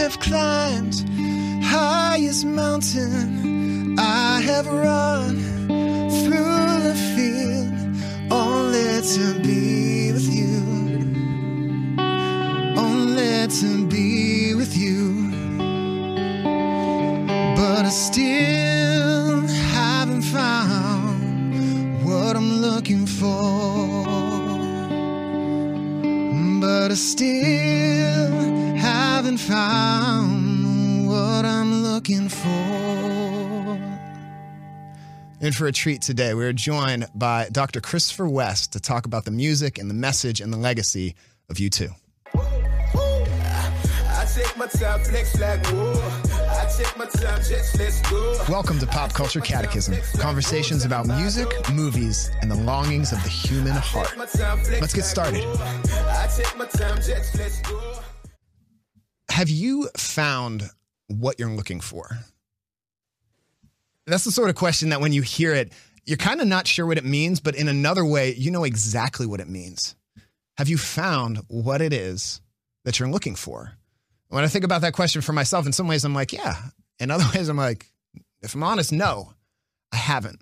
have climbed highest mountain. I have run through the field oh, only to be with you. Oh, only to be with you. But I still haven't found what I'm looking for. In for a treat today, we're joined by Dr. Christopher West to talk about the music and the message and the legacy of U2. Welcome to Pop Culture Catechism conversations about music, movies, and the longings of the human heart. Let's get started. Have you found what you're looking for? That's the sort of question that when you hear it, you're kind of not sure what it means, but in another way, you know exactly what it means. Have you found what it is that you're looking for? When I think about that question for myself, in some ways, I'm like, yeah. In other ways, I'm like, if I'm honest, no, I haven't.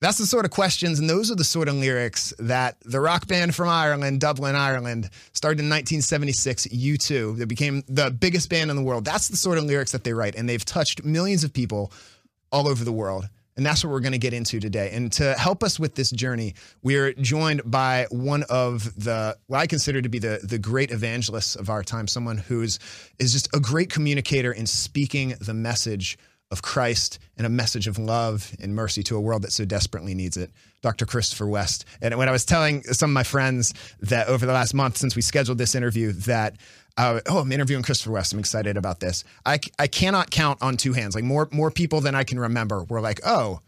That's the sort of questions, and those are the sort of lyrics that the rock band from Ireland, Dublin, Ireland, started in 1976, U2, that became the biggest band in the world. That's the sort of lyrics that they write, and they've touched millions of people all over the world. And that's what we're going to get into today. And to help us with this journey, we're joined by one of the what I consider to be the the great evangelists of our time, someone who's is just a great communicator in speaking the message of Christ and a message of love and mercy to a world that so desperately needs it. Dr. Christopher West. And when I was telling some of my friends that over the last month since we scheduled this interview that uh, oh, I'm interviewing Christopher West. I'm excited about this. I, I cannot count on two hands. Like more more people than I can remember were like, oh,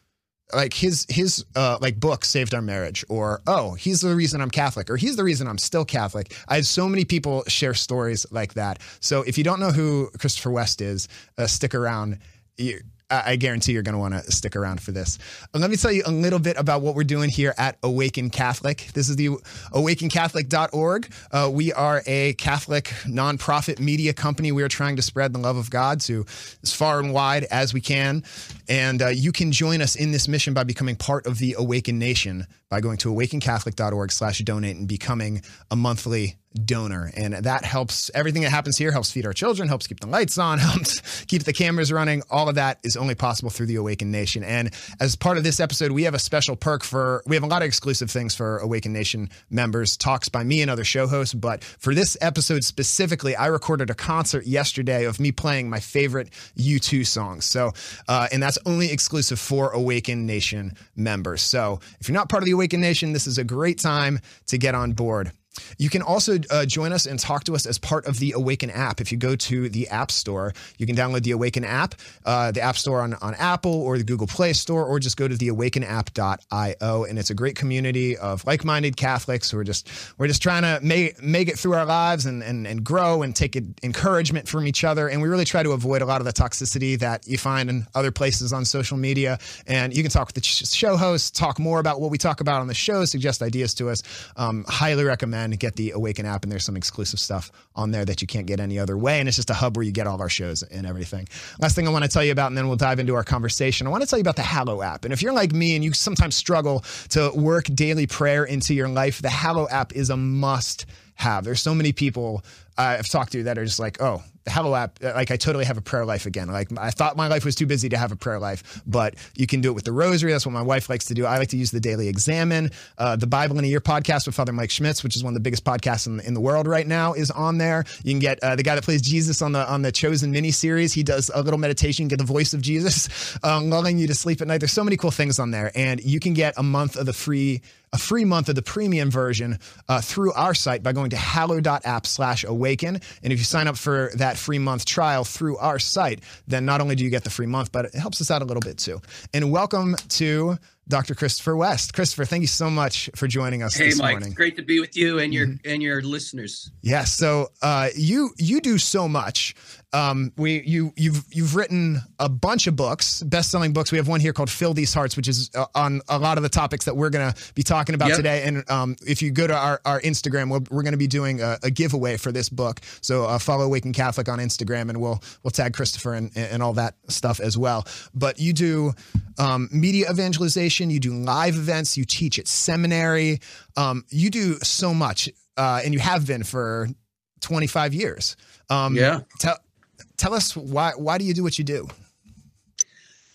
like his his uh, like book saved our marriage, or oh, he's the reason I'm Catholic, or he's the reason I'm still Catholic. I had so many people share stories like that. So if you don't know who Christopher West is, uh, stick around. You, I guarantee you're going to want to stick around for this. And let me tell you a little bit about what we're doing here at Awaken Catholic. This is the awakencatholic.org. Uh, we are a Catholic nonprofit media company. We are trying to spread the love of God to as far and wide as we can. And uh, you can join us in this mission by becoming part of the Awaken Nation by going to awakencatholic.org slash donate and becoming a monthly donor. And that helps everything that happens here helps feed our children, helps keep the lights on, helps keep the cameras running. All of that is only possible through the Awaken Nation. And as part of this episode, we have a special perk for we have a lot of exclusive things for Awaken Nation members, talks by me and other show hosts. But for this episode specifically, I recorded a concert yesterday of me playing my favorite U2 songs. So, uh, and that's only exclusive for Awaken Nation members. So if you're not part of the Awaken Nation, this is a great time to get on board. You can also uh, join us and talk to us as part of the Awaken app. If you go to the App Store, you can download the Awaken app, uh, the App Store on, on Apple or the Google Play Store, or just go to the awakenapp.io. And it's a great community of like minded Catholics who are just, we're just trying to make, make it through our lives and, and, and grow and take encouragement from each other. And we really try to avoid a lot of the toxicity that you find in other places on social media. And you can talk with the show hosts, talk more about what we talk about on the show, suggest ideas to us. Um, highly recommend and get the Awaken app, and there's some exclusive stuff on there that you can't get any other way. And it's just a hub where you get all of our shows and everything. Last thing I want to tell you about, and then we'll dive into our conversation. I want to tell you about the Hallow app. And if you're like me and you sometimes struggle to work daily prayer into your life, the Hallow app is a must have. There's so many people I've talked to that are just like, oh, the Hallow app, like I totally have a prayer life again. Like I thought my life was too busy to have a prayer life, but you can do it with the rosary. That's what my wife likes to do. I like to use the daily Examen. Uh, the Bible in a Year podcast with Father Mike Schmitz, which is one of the biggest podcasts in, in the world right now, is on there. You can get uh, the guy that plays Jesus on the on the Chosen mini series. He does a little meditation, get the voice of Jesus, um, lulling you to sleep at night. There's so many cool things on there, and you can get a month of the free a free month of the premium version uh, through our site by going to hallow.app slash awaken. And if you sign up for that free month trial through our site, then not only do you get the free month, but it helps us out a little bit too. And welcome to Dr. Christopher West. Christopher, thank you so much for joining us hey, this Mike, morning. great to be with you and your mm-hmm. and your listeners. Yes, so uh, you you do so much. Um, we you you've you've written a bunch of books, best selling books. We have one here called "Fill These Hearts," which is uh, on a lot of the topics that we're going to be talking about yep. today. And um, if you go to our, our Instagram, we we are going to be doing a, a, giveaway for this book. So uh, follow Awaken Catholic on Instagram, and we'll we'll tag Christopher and and all that stuff as well. But you do um, media evangelization, you do live events, you teach at seminary, um, you do so much, uh, and you have been for 25 years. Um, yeah. Tell tell us why why do you do what you do?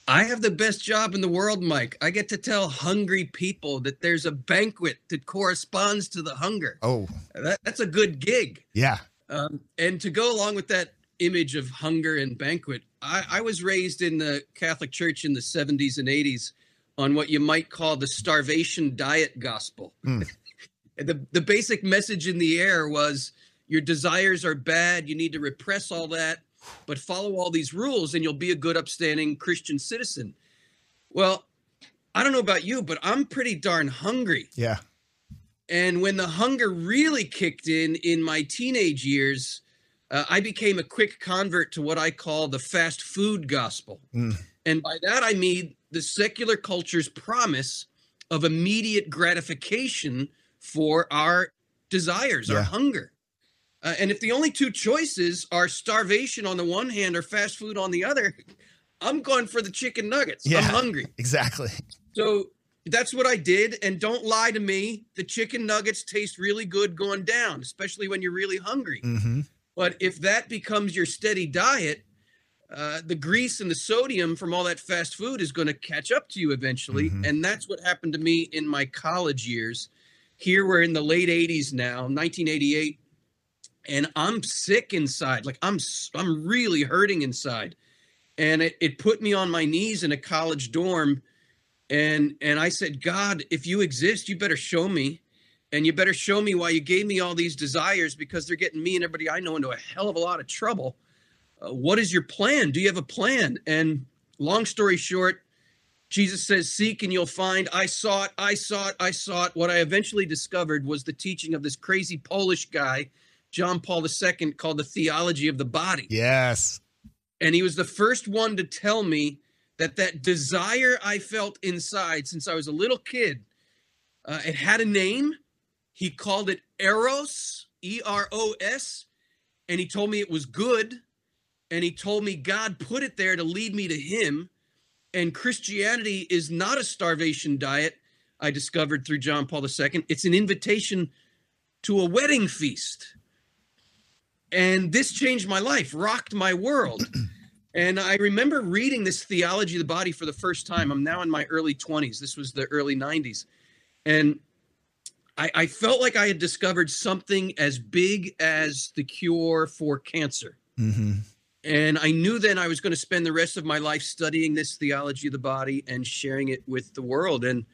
I have the best job in the world, Mike. I get to tell hungry people that there's a banquet that corresponds to the hunger. Oh, that, that's a good gig. Yeah. Um, and to go along with that image of hunger and banquet, I, I was raised in the Catholic Church in the 70s and 80s on what you might call the starvation diet gospel. Mm. the, the basic message in the air was your desires are bad. You need to repress all that, but follow all these rules and you'll be a good, upstanding Christian citizen. Well, I don't know about you, but I'm pretty darn hungry. Yeah. And when the hunger really kicked in in my teenage years, uh, I became a quick convert to what I call the fast food gospel. Mm. And by that, I mean the secular culture's promise of immediate gratification for our desires, yeah. our hunger. Uh, and if the only two choices are starvation on the one hand or fast food on the other, I'm going for the chicken nuggets. Yeah, I'm hungry. Exactly. So that's what I did. And don't lie to me. The chicken nuggets taste really good going down, especially when you're really hungry. Mm-hmm. But if that becomes your steady diet, uh, the grease and the sodium from all that fast food is going to catch up to you eventually. Mm-hmm. And that's what happened to me in my college years. Here we're in the late 80s now, 1988, and I'm sick inside. Like I'm I'm really hurting inside. And it, it put me on my knees in a college dorm and and I said, God, if you exist, you better show me and you better show me why you gave me all these desires because they're getting me and everybody I know into a hell of a lot of trouble. Uh, what is your plan? Do you have a plan? And long story short, Jesus says, Seek and you'll find. I sought, I sought, I sought. What I eventually discovered was the teaching of this crazy Polish guy, John Paul II, called the theology of the body. Yes. And he was the first one to tell me that that desire I felt inside since I was a little kid, uh, it had a name he called it Eros, E R O S, and he told me it was good. And he told me God put it there to lead me to him. And Christianity is not a starvation diet, I discovered through John Paul II. It's an invitation to a wedding feast. And this changed my life, rocked my world. and I remember reading this theology of the body for the first time. I'm now in my early 20s. This was the early 90s. And I, I felt like I had discovered something as big as the cure for cancer. Mm-hmm. And I knew then I was going to spend the rest of my life studying this theology of the body and sharing it with the world. And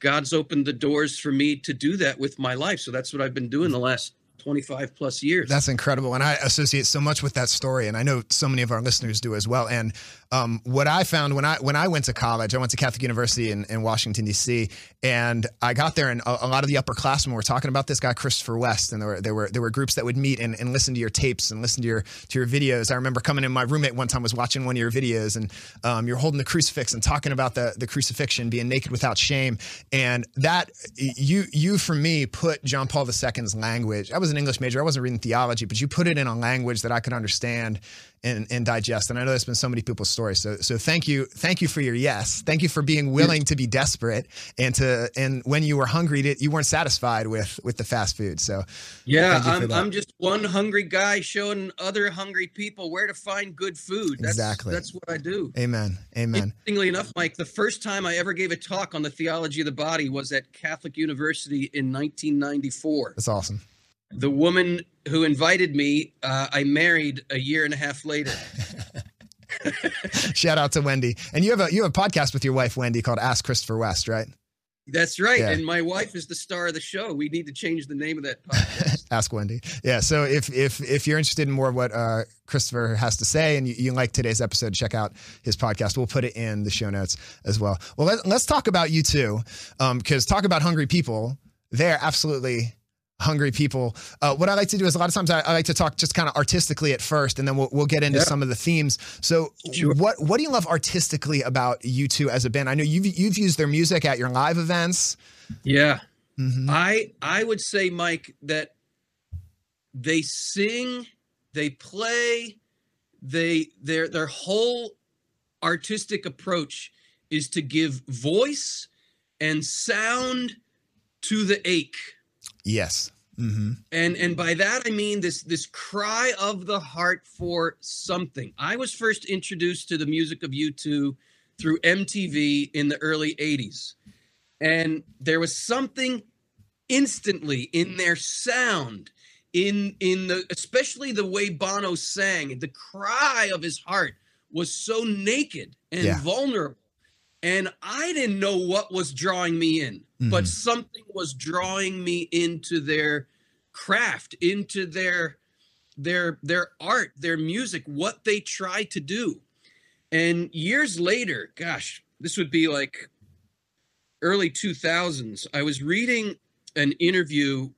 God's opened the doors for me to do that with my life. So that's what I've been doing the last 25 plus years. That's incredible. And I associate so much with that story. And I know so many of our listeners do as well. And um, what I found when I when I went to college, I went to Catholic University in, in Washington, D.C., and I got there, and a, a, lot of the upperclassmen were talking about this guy, Christopher West. And there were there were there were groups that would meet and, and listen to your tapes and listen to your to your videos. I remember coming in, my roommate one time was watching one of your videos, and um, you're holding the crucifix and talking about the the crucifixion, being naked without shame. And that you you for me put John Paul II's language. I was an English major. I wasn't reading theology, but you put it in a language that I could understand and, and digest. And I know there's been so many people's stories. So so thank you, thank you for your yes. Thank you for being willing to be desperate and to and when you were hungry, to, you weren't satisfied with with the fast food. So yeah, I'm I'm just one hungry guy showing other hungry people where to find good food. That's, exactly, that's what I do. Amen. Amen. Interestingly enough, Mike, the first time I ever gave a talk on the theology of the body was at Catholic University in 1994. That's awesome the woman who invited me, uh, I married a year and a half later. Shout out to Wendy. And you have a you have a podcast with your wife Wendy called Ask Christopher West, right? That's right. Yeah. And my wife is the star of the show. We need to change the name of that podcast. Ask Wendy. Yeah. So if if if you're interested in more of what uh, Christopher has to say and you, you like today's episode, check out his podcast. We'll put it in the show notes as well. Well, let, let's talk about U2, because talk about hungry people. They're absolutely hungry people. Uh, what I like to do is a lot of times I, I like to talk just kind of artistically at first, and then we'll we'll get into Yeah. some of the themes. So, Sure. what what do you love artistically about U2 as a band? I know you've you've used their music at your live events. yeah. Mhm. I I would say, Mike, that they sing, they play, they their their whole artistic approach is to give voice and sound to the ache. Yes. hmm and and by that i mean this this cry of the heart for something i was first introduced to the music of u2 through mtv in the early 80s and there was something instantly in their sound in in the especially the way bono sang the cry of his heart was so naked and Yeah. vulnerable and i didn't know what was drawing me in but Mhm. something was drawing me into their craft into their their their art their music what they try to do and years later gosh this would be like early 2000s i was reading an interview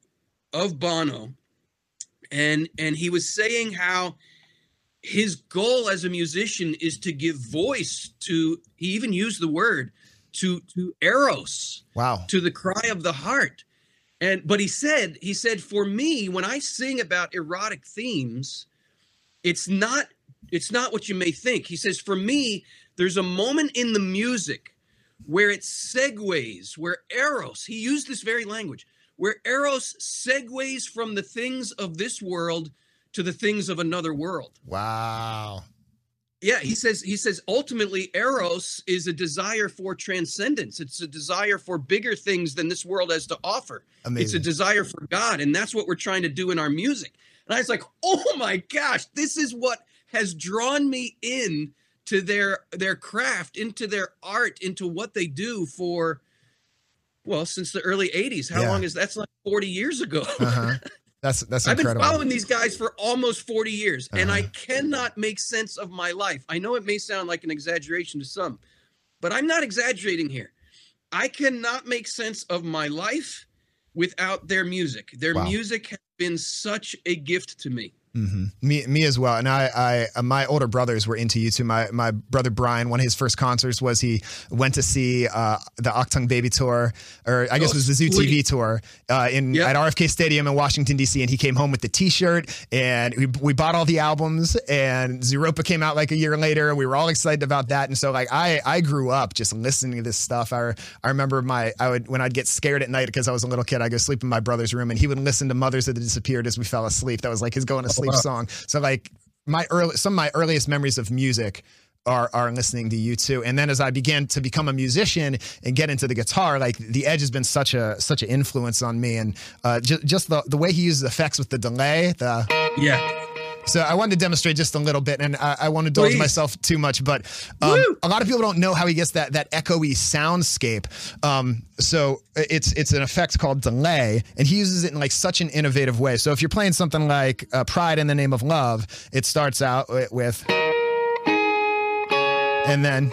of bono and and he was saying how his goal as a musician is to give voice to he even used the word to to eros Wow. to the cry of the heart and but he said he said for me when i sing about erotic themes it's not it's not what you may think he says for me there's a moment in the music where it segues where eros he used this very language where eros segues from the things of this world to the things of another world Wow. yeah, he says he says ultimately eros is a desire for transcendence. It's a desire for bigger things than this world has to offer. Amazing. It's a desire for God, and that's what we're trying to do in our music. And I was like, "Oh my gosh, this is what has drawn me in to their their craft, into their art, into what they do for well, since the early 80s. How Yeah. long is that? that's like 40 years ago. Uh-huh. That's that's incredible. I've been following these guys for almost 40 years, and I Uh-huh. cannot make sense of my life. I know it may sound like an exaggeration to some, but I'm not exaggerating here. I cannot make sense of my life without their music. Their Wow. music has been such a gift to me. Hmm Me, me as well. And I, I, uh, my older brothers were into U2. My, my brother Brian, one of his first concerts was he went to see uh, the Achtung Baby tour, or I guess Oh, it was the Zoo TV tour uh, in Yep. at RFK Stadium in Washington D.C. And he came home with the T-shirt, and we, we bought all the albums. And Zooropa came out like a year later, and we were all excited about that. And so like I, I grew up just listening to this stuff. I, I remember my, I would when I'd get scared at night because I was a little kid, I would go sleep in my brother's room, and he would listen to Mothers That Disappeared as we fell asleep. That was like his going to sleep wow. song. So like my early some of my earliest memories of music are are listening to U2. And then as I began to become a musician and get into the guitar, like the Edge has been such a such an influence on me. And uh, just just the the way he uses effects with the delay, the Yeah. So I wanted to demonstrate just a little bit, and I, I won't indulge Please. myself too much, but um, a lot of people don't know how he gets that that echoey soundscape. Um, so it's it's an effect called delay, and he uses it in like such an innovative way. So if you're playing something like uh, "Pride in the Name of Love," it starts out with, and then.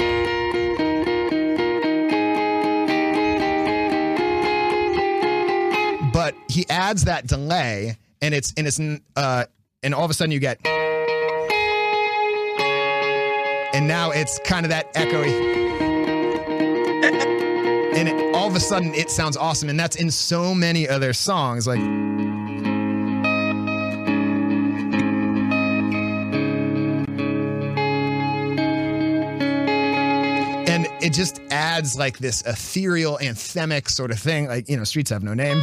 But he adds that delay, and it's and it's uh, and all of a sudden you get and now it's kind of that echoey. And it, all of a sudden it sounds awesome and that's in so many other songs like and it just adds like this ethereal anthemic sort of thing like you know streets have no name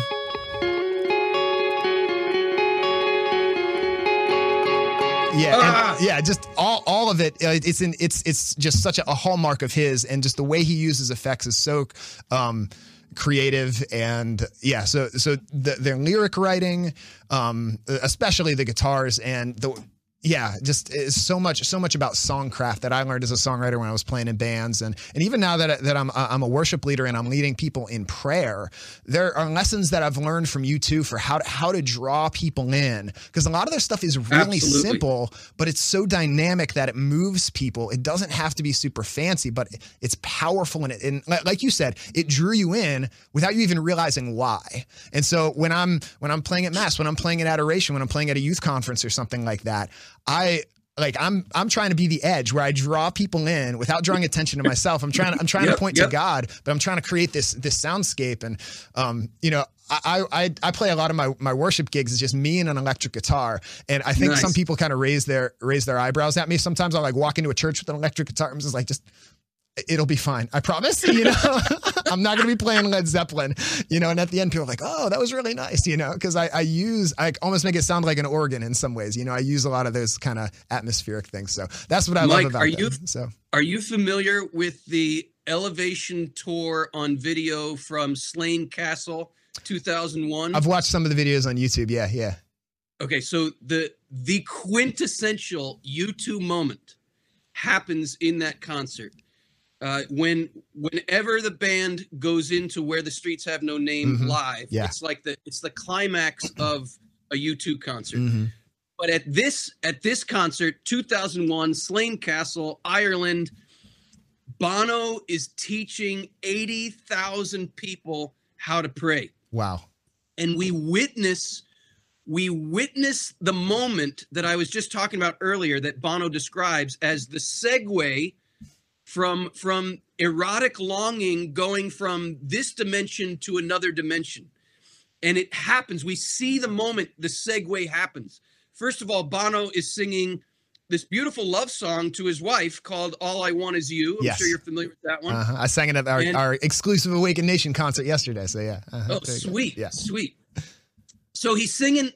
Yeah, Ah! yeah, just all all of it. uh, It's in it's it's just such a, a hallmark of his, and just the way he uses effects is so um, creative and yeah. So so the, their lyric writing, um, especially the guitars and the yeah, just it's so much, so much about songcraft that I learned as a songwriter when I was playing in bands, and and even now that that I'm uh, I'm a worship leader and I'm leading people in prayer, there are lessons that I've learned from U2 for how to, how to draw people in because a lot of their stuff is really Absolutely. simple, but it's so dynamic that it moves people. It doesn't have to be super fancy, but it's powerful and, it, and like you said, it drew you in without you even realizing why. And so when I'm when I'm playing at mass, when I'm playing at adoration, when I'm playing at a youth conference or something like that. I like I'm I'm trying to be the edge where I draw people in without drawing attention to myself. I'm trying I'm trying Yep, to point yep. to God, but I'm trying to create this this soundscape. And um, you know, I I I play a lot of my my worship gigs is just me and an electric guitar. And I think Nice. some people kind of raise their raise their eyebrows at me. Sometimes I'll like walk into a church with an electric guitar. I'm just like just it'll be fine. I promise. You know, I'm not going to be playing Led Zeppelin, you know, and at the end people are like, oh, that was really nice, you know, because I, I use, I almost make it sound like an organ in some ways. You know, I use a lot of those kind of atmospheric things. So that's what I Mike, love about are them. you- So Are you familiar with the Elevation tour on video from Slane Castle 2001? I've watched some of the videos on YouTube. Yeah. Yeah. Okay, so the the quintessential U2 moment happens in that concert. Uh, when whenever the band goes into where the streets have no name Mhm. live, Yeah. it's like the it's the climax of a U2 concert. Mhm. But at this at this concert, 2001, Slane Castle, Ireland, Bono is teaching 80,000 people how to pray Wow. and we witness we witness the moment that I was just talking about earlier that Bono describes as the segue from from erotic longing going from this dimension to another dimension. And it happens. We see the moment the segue happens. First of all, Bono is singing this beautiful love song to his wife called All I Want Is You. I'm Yes. sure you're familiar with that one. Uh-huh. I sang it at our, And- our exclusive Awaken Nation concert yesterday. So yeah. Uh-huh. Oh, There you go. sweet, Yeah. sweet. So he's singing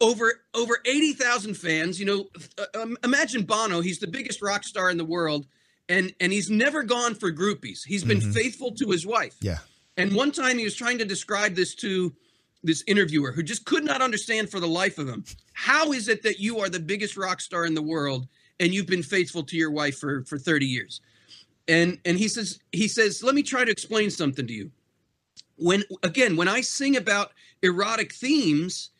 over over eighty thousand fans. You know, uh, um, imagine Bono. He's the biggest rock star in the world, and and he's never gone for groupies. He's been Mhm. faithful to his wife. Yeah. And one time he was trying to describe this to this interviewer who just could not understand for the life of him. How is it that you are the biggest rock star in the world and you've been faithful to your wife for for 30 years? And and he says he says, "Let me try to explain something to you." When again, when I sing about erotic themes,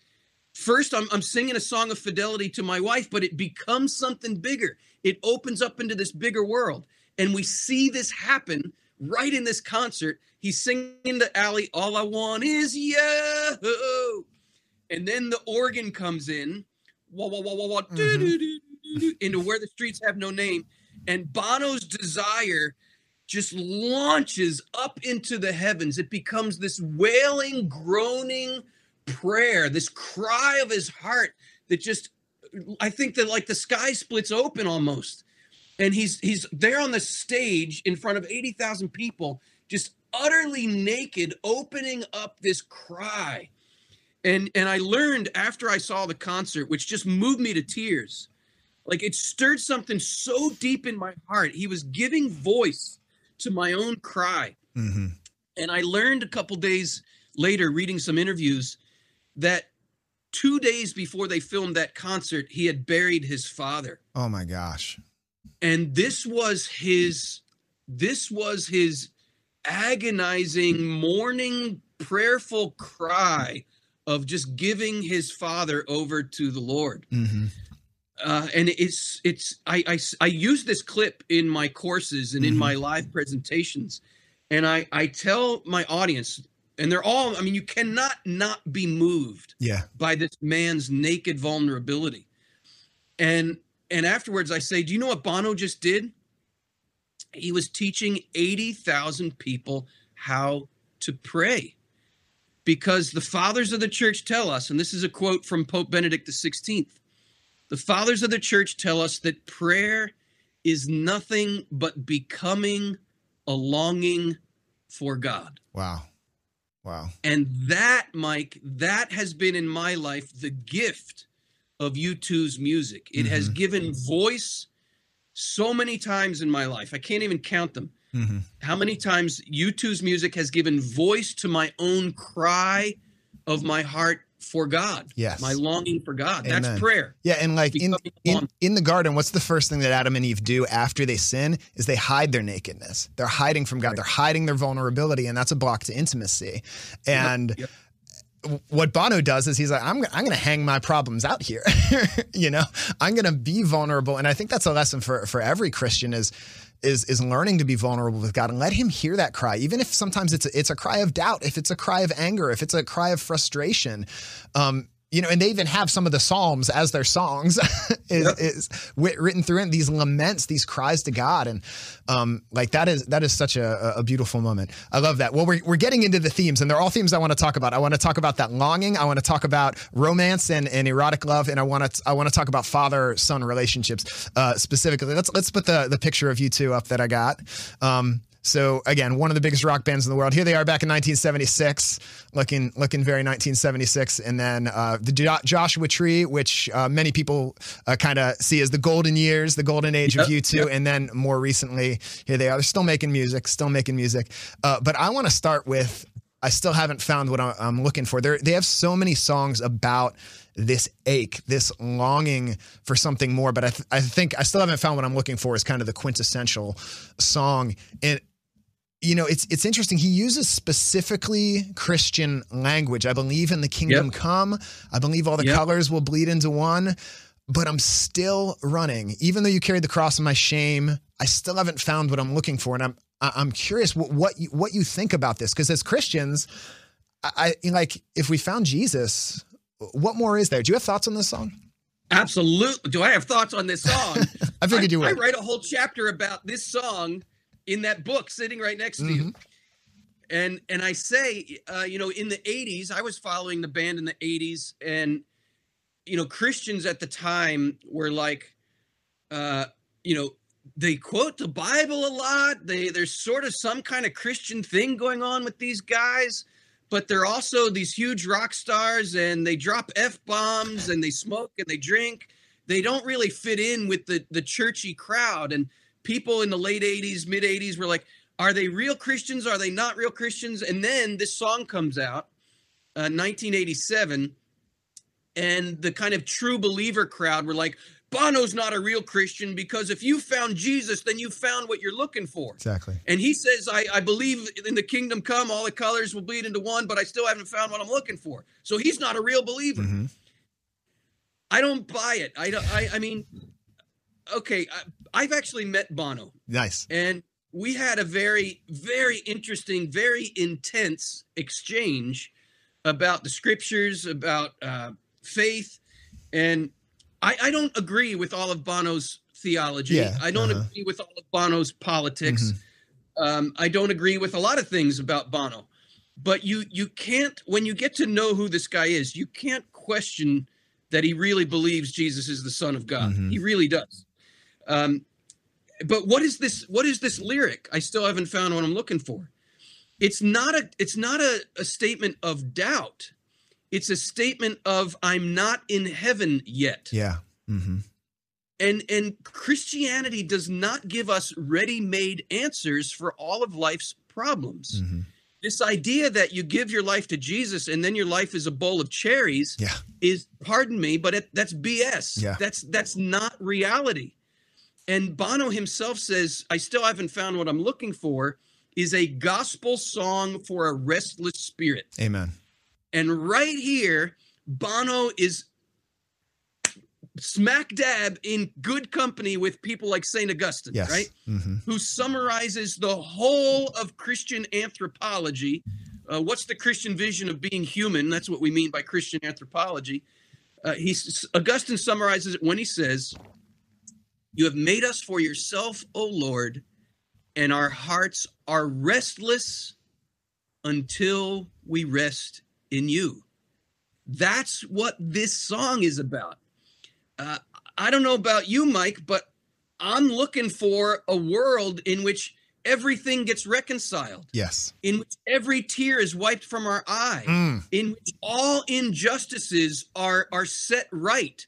first I'm I'm singing a song of fidelity to my wife, but it becomes something bigger. It opens up into this bigger world. And we see this happen right in this concert. He's singing to Ali, All I Want Is You. And then the organ comes in, wah, wah, wah, wah, wah, Mhm. doo, doo, doo, into where the streets have no name. And Bono's desire just launches up into the heavens. It becomes this wailing, groaning prayer, this cry of his heart that just, I think that like the sky splits open almost. And he's he's there on the stage in front of 80,000 people just utterly naked opening up this cry. And and I learned after I saw the concert which just moved me to tears like it stirred something so deep in my heart. He was giving voice to my own cry. Hmm and I learned a couple days later reading some interviews that 2 days before they filmed that concert he had buried his father Oh my gosh. and this was his this was his agonizing mourning prayerful cry of just giving his father over to the lord hmm uh, and it's it's I I use this clip in my courses and in Mhm. my live presentations and i i tell my audience and they're all i mean you cannot not be moved Yeah. by this man's naked vulnerability. And and afterwards I say, "Do you know what Bono just did? He was teaching 80,000 people how to pray." Because the fathers of the church tell us, and this is a quote from Pope Benedict XVI, the fathers of the church tell us that prayer is nothing but becoming a longing for God. Wow. Wow. And that, Mike, that has been in my life the gift of U2's music. It has given voice so many times in my life. I can't even count them. hmm How many times U2's music has given voice to my own cry of my heart for God. Yes. My longing for God. Amen. That's prayer. Yeah, and like in, in in the garden, what's the first thing that Adam and Eve do after they sin? Is they hide their nakedness. They're hiding from God. Right. They're hiding their vulnerability, and that's a block to intimacy. And Yep. what Bono does is he's like, I'm, I'm going to hang my problems out here. you know, I'm going to be vulnerable. And I think that's a lesson for, for every Christian is, is, is learning to be vulnerable with God and let him hear that cry. Even if sometimes it's a, it's a cry of doubt, if it's a cry of anger, if it's a cry of frustration, um, you know, and they even have some of the Psalms as their songs is, Yep. is written through it, these laments, these cries to God. And um, like that is, that is such a, a beautiful moment. I love that. Well, we're, we're getting into the themes and they're all themes I want to talk about. I want to talk about that longing. I want to talk about romance and, and erotic love. And I want to, I want to talk about father son relationships, uh, specifically. Let's, let's put the, the picture of U2 up that I got. Um, so again, one of the biggest rock bands in the world. Here they are back in 1976, looking looking very 1976. And then uh, the jo- Joshua Tree, which uh, many people uh, kind of see as the golden years, the golden age of U2. yep. And then more recently, here they are. They're still making music, still making music. Uh, but I want to start with. I still haven't found what I'm looking for. They they have so many songs about this ache, this longing for something more. But I, th- I think I still haven't found what I'm looking for is kind of the quintessential song. And you know, it's it's interesting. He uses specifically Christian language. I believe in the kingdom come. I believe all the Yep. colors will bleed into one. But I'm still running, even though you carried the cross of my shame. I still haven't found what I'm looking for, and I'm I- I'm curious what what you, what you think about this because as Christians, I, I like if we found Jesus, what more is there? Do you have thoughts on this song? Absolutely. Do I have thoughts on this song? I figured you would. I write a whole chapter about this song in that book sitting right next to you. Mhm. And and I say, uh, you know, in the 80s, I was following the band in the 80s, and you know, Christians at the time were like, uh, you know, they quote the Bible a lot. They there's sort of some kind of Christian thing going on with these guys, but they're also these huge rock stars and they drop F bombs and they smoke and they drink. They don't really fit in with the the churchy crowd. And people in the late 80s, mid 80s were like, are they real Christians? Are they not real Christians? And then this song comes out, uh, 1987, and the kind of true believer crowd were like, Bono's not a real Christian because if you found Jesus, then you found what you're looking for. Exactly. And he says, I, I believe in the kingdom come, all the colors will bleed into one, but I still haven't found what I'm looking for. So he's not a real believer. Mhm. I don't buy it. I don't, I, I mean, okay, I've actually met Bono Nice. and we had a very, very interesting, very intense exchange about the scriptures, about uh, faith. And I, I don't agree with all of Bono's theology. Yeah, I don't uh-huh. agree with all of Bono's politics. Mhm. Um, I don't agree with a lot of things about Bono. But you you can't when you get to know who this guy is, you can't question that he really believes Jesus is the Son of God. Mhm. He really does. Um, but what is this? What is this lyric? I still haven't found what I'm looking for. It's not a. It's not a, a statement of doubt. It's a statement of I'm not in heaven yet. Yeah. Mm-hmm. And and Christianity does not give us ready-made answers for all of life's problems. hmm This idea that you give your life to Jesus and then your life is a bowl of cherries Yeah. is pardon me, but it, that's BS. Yeah. That's that's not reality. And Bono himself says, I still haven't found what I'm looking for, is a gospel song for a restless spirit. Amen. And right here, Bono is smack dab in good company with people like St. Augustine, Yes. right? hmm Who summarizes the whole of Christian anthropology. Uh, what's the Christian vision of being human? That's what we mean by Christian anthropology. Uh, he's, Augustine summarizes it when he says, You have made us for yourself, O Lord, and our hearts are restless until we rest in you. That's what this song is about. Uh, I don't know about you, Mike, but I'm looking for a world in which everything gets reconciled, Yes. in which every tear is wiped from our eye, Mm. in which all injustices are, are set right,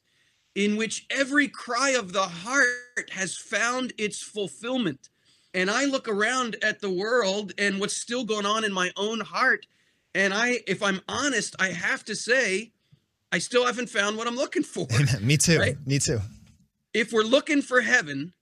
in which every cry of the heart has found its fulfillment. And I look around at the world and what's still going on in my own heart. And I, if I'm honest, I have to say, I still haven't found what I'm looking for. Me too. Right? Me too. If we're looking for heaven,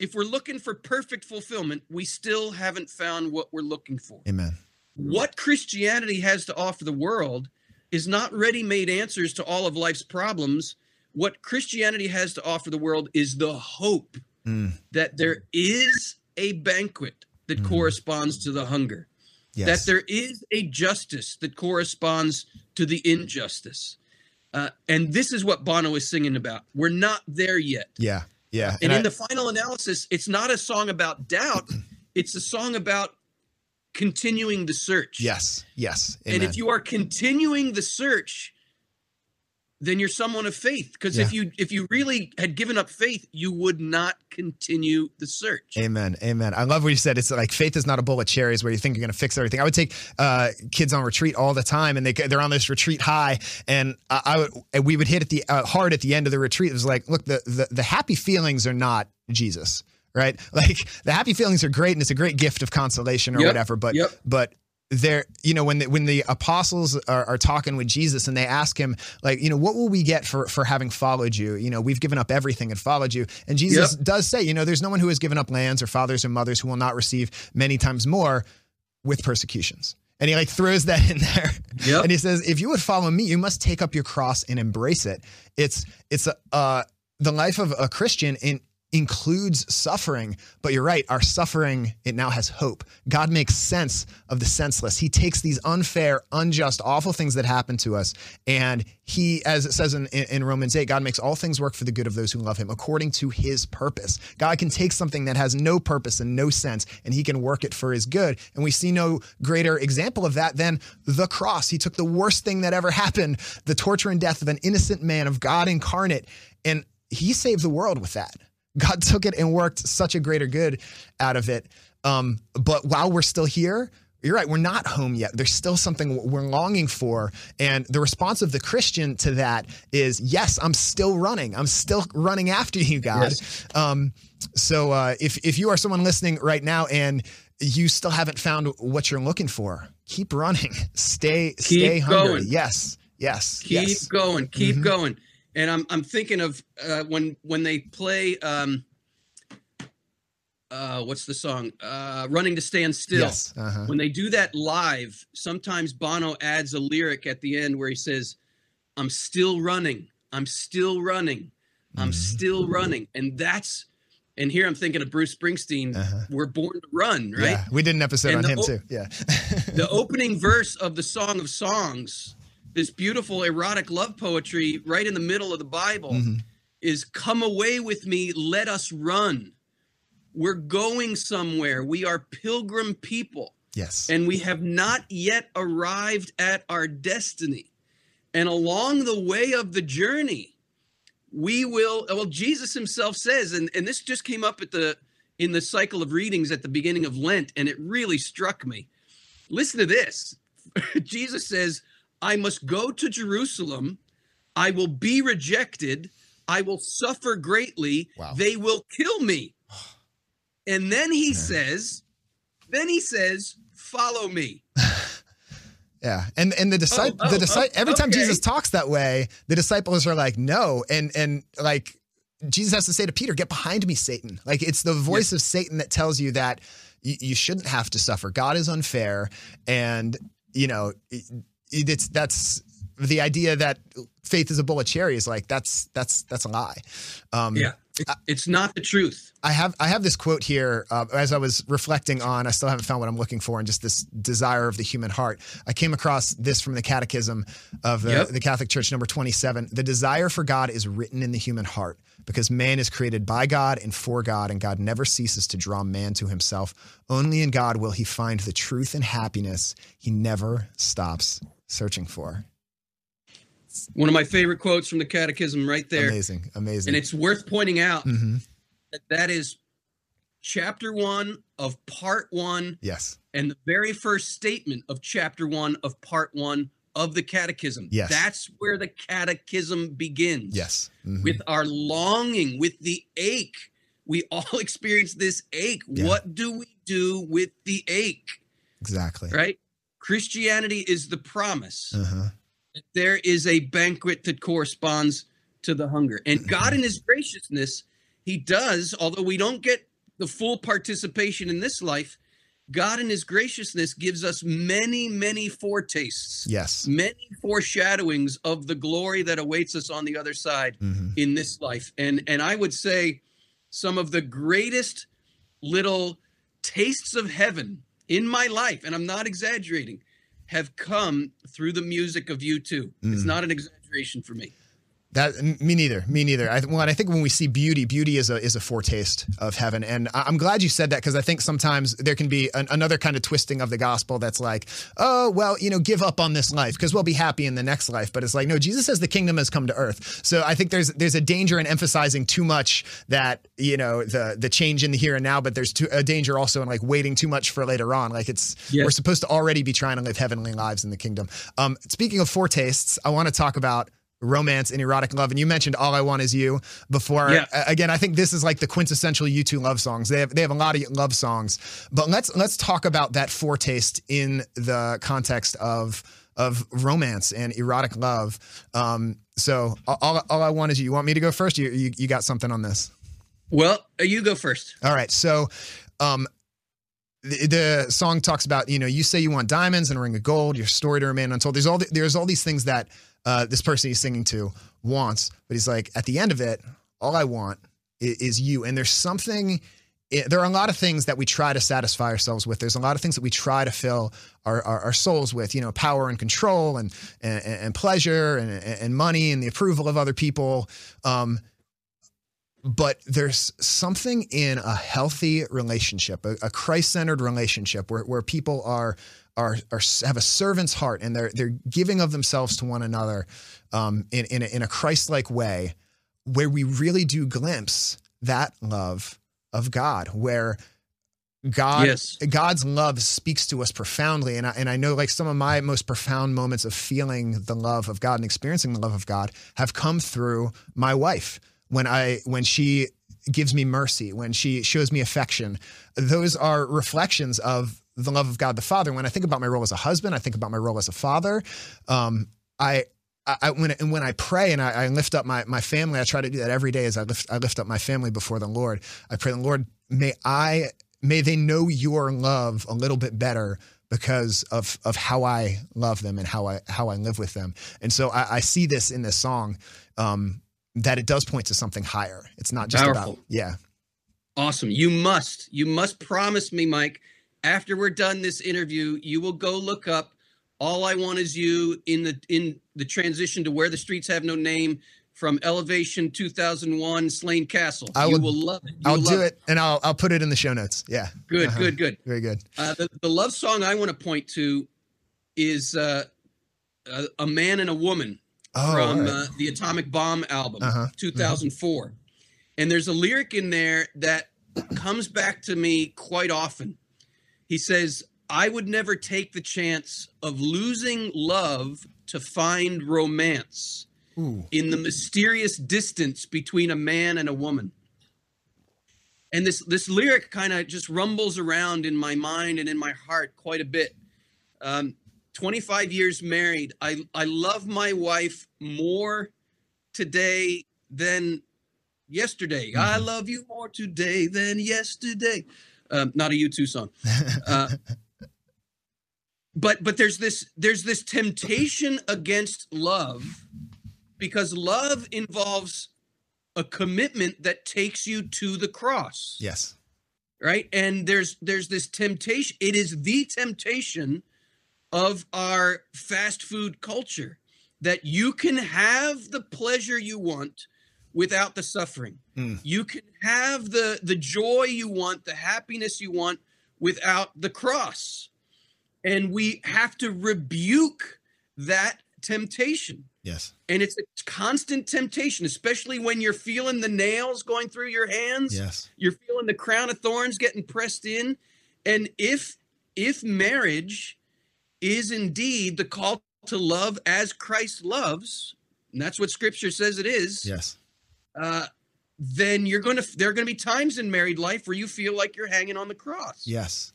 if we're looking for perfect fulfillment, we still haven't found what we're looking for. Amen. What Christianity has to offer the world is not ready made answers to all of life's problems. What Christianity has to offer the world is the hope Mm. that there is a banquet that Mhm. corresponds to the hunger, Yes. that there is a justice that corresponds to the injustice. Uh, and this is what Bono is singing about. We're not there yet. yeah. Yeah. And, I- in the final analysis, it's not a song about doubt, it's a song about continuing the search. yes. Yes. And if you are continuing the search, then you're someone of faith. Because if you if you really had given up faith, you would not continue the search. Amen. Amen. I love what you said. It's like faith is not a bowl of cherries where you think you're going to fix everything. I would take uh, kids on retreat all the time, and they they're on this retreat high, and I, I would and we would hit at the uh, hard at the end of the retreat. It was like, look, the the, the happy feelings are not Jesus. Right, like the happy feelings are great, and it's a great gift of consolation or Yep. whatever. But Yep. but there you know when the, when the apostles are, are talking with jesus and they ask him like you know what will we get for for having followed you? You know we've given up everything and followed you. And jesus Yep. does say you know there's no one who has given up lands or fathers or mothers who will not receive many times more with persecutions. And he like throws that in there. Yep. and he says if you would follow me you must take up your cross and embrace it. It's it's a uh the life of a christian in includes suffering but you're right our suffering it now has hope. God makes sense of the senseless. He takes these unfair unjust awful things that happen to us and he as it says in, in, romans 8 god makes all things work for the good of those who love him according to his purpose. God can take something that has no purpose and no sense and he can work it for his good. And we see no greater example of that than the cross. He took the worst thing that ever happened the torture and death of an innocent man of god incarnate and he saved the world with that God took it and worked such a greater good out of it. Um, but while we're still here, you're right, we're not home yet. There's still something we're longing for. And the response of the Christian to that is, yes, I'm still running. I'm still running after you, God. Yes. Um, so uh, if, if you are someone listening right now and you still haven't found what you're looking for, keep running. Stay, stay hungry. going. Yes. Yes. keep yes. going, keep Mhm. going. And I'm I'm thinking of uh, when when they play um uh what's the song? Uh Running to Stand Still. Yes. Uh-huh. When they do that live, sometimes Bono adds a lyric at the end where he says, I'm still running. I'm still running. I'm Mhm. still running. And that's and here I'm thinking of Bruce Springsteen, Uh-huh. we're born to run, right? Yeah. We did an episode And on him o- too. Yeah. the opening verse of the Song of Songs, this beautiful erotic love poetry right in the middle of the Bible, Mhm. is Come away with me, let us run. We're going somewhere. We are pilgrim people, Yes. and we have not yet arrived at our destiny. And along the way of the journey, we will well jesus himself says and, and this just came up at the in the cycle of readings at the beginning of lent and it really struck me listen to this jesus says i must go to jerusalem i will be rejected i will suffer greatly Wow. they will kill me and then he Yeah. says then he says follow me Yeah, and and the disciple, oh, the oh, disciple. oh, every time okay. Jesus talks that way, the disciples are like, no, and and like Jesus has to say to Peter, "Get behind me, Satan!" Like it's the voice of Satan that tells you that you, you shouldn't have to suffer. God is unfair, and you know it's that's the idea that faith is a bowl of cherries. Like that's that's that's a lie. Um, yeah It- it's not the truth I have I have this quote here uh, as I was reflecting on. I still haven't found what I'm looking for, and just this desire of the human heart. I came across this from the Catechism of the, Yep. the Catholic Church, number 27. The desire for God is written in the human heart because man is created by God and for God, and God never ceases to draw man to Himself. Only in God will he find the truth and happiness he never stops searching for. one of my favorite quotes from the catechism right there Amazing, amazing. and it's worth pointing out Mhm. that that is chapter one of part one Yes, and the very first statement of chapter one of part one of the catechism. Yes. That's where the catechism begins. yes, Mhm. With our longing, with the ache. We all experience this ache. Yeah. What do we do with the ache? exactly. Right? Christianity is the promise Uh huh. there is a banquet that corresponds to the hunger. And God, in His graciousness, He does, although we don't get the full participation in this life, God, in His graciousness, gives us many, many foretastes, Yes. many foreshadowings of the glory that awaits us on the other side Mhm. in this life. And and I would say some of the greatest little tastes of heaven in my life, and I'm not exaggerating, have come through the music of U2. It's Mm. not an exaggeration for me. That me neither. Me neither. I, well, I think when we see beauty, beauty is a is a foretaste of heaven, and I, I'm glad you said that because I think sometimes there can be an, another kind of twisting of the gospel that's like, oh well, you know, give up on this life because we'll be happy in the next life. But it's like, no, Jesus says the kingdom has come to earth. So I think there's there's a danger in emphasizing too much that you know the the change in the here and now, but there's too, a danger also in like waiting too much for later on. Like it's Yes. we're supposed to already be trying to live heavenly lives in the kingdom. Um, speaking of foretastes, I want to talk about romance and erotic love. And you mentioned "All I Want Is You" before. Yeah. Again, I think this is like the quintessential U2 love songs. They have they have a lot of love songs, but let's let's talk about that foretaste in the context of of romance and erotic love. Um, so all, all I want is you. You want me to go first? You, you you got something on this? Well, uh, you go first. All right. So, um, the, the song talks about you know you say you want diamonds and a ring of gold, your story to remain untold. There's all the, there's all these things that uh, this person he's singing to wants, but he's like at the end of it, all I want is, is you. And there's something. It, there are a lot of things that we try to satisfy ourselves with. There's a lot of things that we try to fill our, our, our souls with, you know, power and control and and, and pleasure and, and money and the approval of other people. Um, but there's something in a healthy relationship, a, a Christ-centered relationship, where, where people are, are are have a servant's heart and they're they're giving of themselves to one another um, in in a, in a Christ-like way, where we really do glimpse that love of God, where God Yes. God's love speaks to us profoundly, and I, and I know like some of my most profound moments of feeling the love of God and experiencing the love of God have come through my wife when I when she gives me mercy, when she shows me affection. Those are reflections of the love of God the Father. When I think about my role as a husband, I think about my role as a father. Um, I I, when and when I pray and I, I lift up my my family, I try to do that every day as I lift I lift up my family before the Lord. I pray the Lord may I may they know your love a little bit better because of of how I love them and how I how I live with them. And so I, I see this in this song um, that it does point to something higher. It's not just Powerful. about yeah Awesome. You must, you must promise me, Mike, after we're done this interview, you will go look up All I Want Is You in the in the transition to Where the Streets Have No Name from Elevation 2001 Slane Castle. I you will- will love it. You I'll do love it and I'll I'll put it in the show notes. Yeah. Good, Uh-huh. good, good. Very good. Uh, the, the love song I want to point to is uh, a, a Man and a Woman Oh, from right. uh, the Atomic Bomb album, Uh-huh, 2004. And there's a lyric in there that comes back to me quite often. He says, I would never take the chance of losing love to find romance Ooh. in the mysterious distance between a man and a woman. And this this lyric kind of just rumbles around in my mind and in my heart quite a bit. Um, 25 years married. I I love my wife more today than yesterday. I love you more today than yesterday. Um, not a U2 song. Uh, but but there's this there's this temptation against love because love involves a commitment that takes you to the cross yes. right and there's there's this temptation it is the temptation of our fast food culture that you can have the pleasure you want without the suffering Mm. you can have the the joy you want the happiness you want without the cross and we have to rebuke that temptation Yes. and it's a constant temptation especially when you're feeling the nails going through your hands Yes. you're feeling the crown of thorns getting pressed in and if if marriage is indeed the call to love as christ loves and that's what scripture says it is Yes. Uh, then you're going to there are going to be times in married life where you feel like you're hanging on the cross Yes.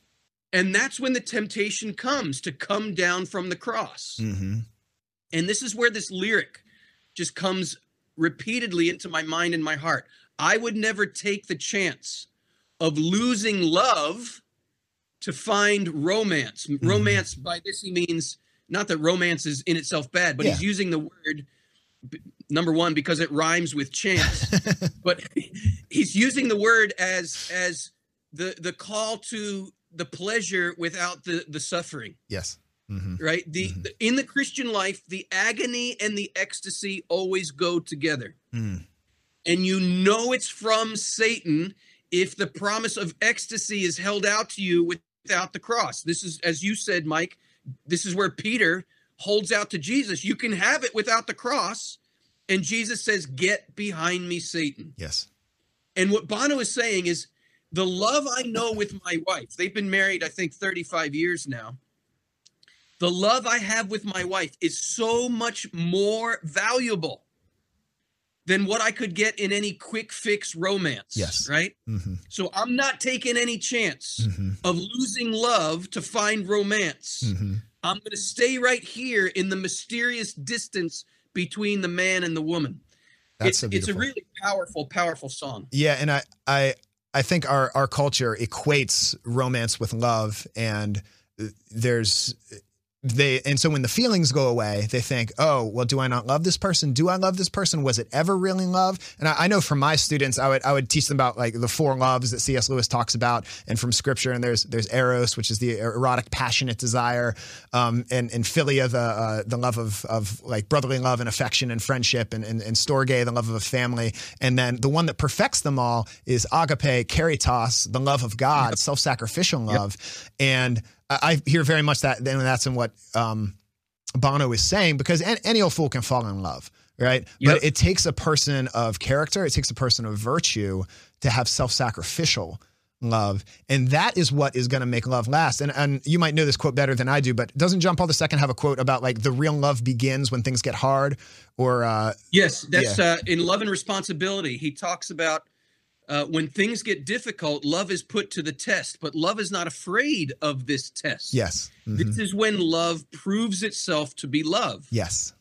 and that's when the temptation comes to come down from the cross Mm-hmm. And this is where this lyric just comes repeatedly into my mind and my heart. I would never take the chance of losing love to find romance. Mm-hmm. Romance, by this he means not that romance is in itself bad, but he's using the word number one because it rhymes with chance. but he's using the word as as the the call to the pleasure without the the suffering Yes. hmm right the, Mhm. the in the christian life the agony and the ecstasy always go together Mm. and you know it's from satan if the promise of ecstasy is held out to you without the cross this is as you said mike this is where peter holds out to jesus you can have it without the cross and jesus says get behind me satan Yes. and what Bono is saying is the love I know with my wife, they've been married, I think, 35 years now. The love I have with my wife is so much more valuable than what I could get in any quick fix romance. Yes. Right. hmm So I'm not taking any chance hmm of losing love to find romance. hmm I'm going to stay right here in the mysterious distance between the man and the woman. That's it's, so it's a really powerful, powerful song. Yeah, and I I I think our our culture equates romance with love, and uh, there's they and so when the feelings go away, they think, oh, well, do I not love this person? Do I love this person? Was it ever really love? And I, I know from my students, I would I would teach them about like the four loves that C.S. Lewis talks about, and from Scripture. And there's there's eros, which is the erotic, passionate desire, um, and and philia, the uh, the love of of like brotherly love and affection and friendship, and and, and storge, the love of a family, and then the one that perfects them all is agape, caritas, the love of God, self-sacrificial love, and I I hear very much that, and that's in what um, Bono is saying, because any, any old fool can fall in love, right? Yep. But it takes a person of character, it takes a person of virtue to have self-sacrificial love, and that is what is going to make love last. And and you might know this quote better than I do, but doesn't John Paul II have a quote about like the real love begins when things get hard, or uh, Yes, that's uh, in Love and Responsibility. He talks about uh, when things get difficult, love is put to the test, but love is not afraid of this test. yes, Mhm. This is when love proves itself to be love. yes,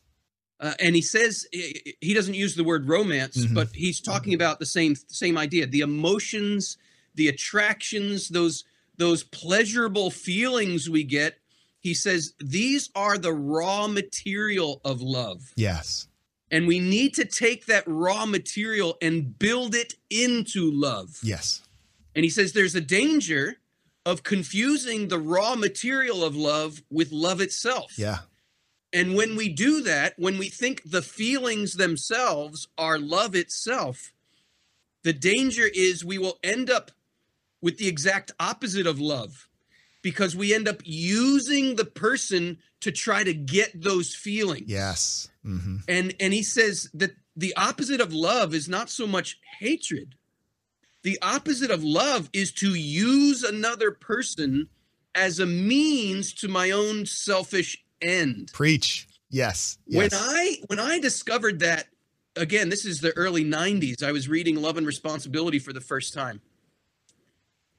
Uh, and he says he doesn't use the word romance, Mhm. but he's talking about the same same idea. The emotions, the attractions, those those pleasurable feelings we get. He says these are the raw material of love. yes, And we need to take that raw material and build it into love. yes, And he says there's a danger of confusing the raw material of love with love itself. yeah, And when we do that, when we think the feelings themselves are love itself, the danger is we will end up with the exact opposite of love because we end up using the person to try to get those feelings. Yes, hmm and and he says that the opposite of love is not so much hatred. The opposite of love is to use another person as a means to my own selfish end. Preach, yes, when i when i discovered that again this is the early 90s i was reading love and responsibility for the first time.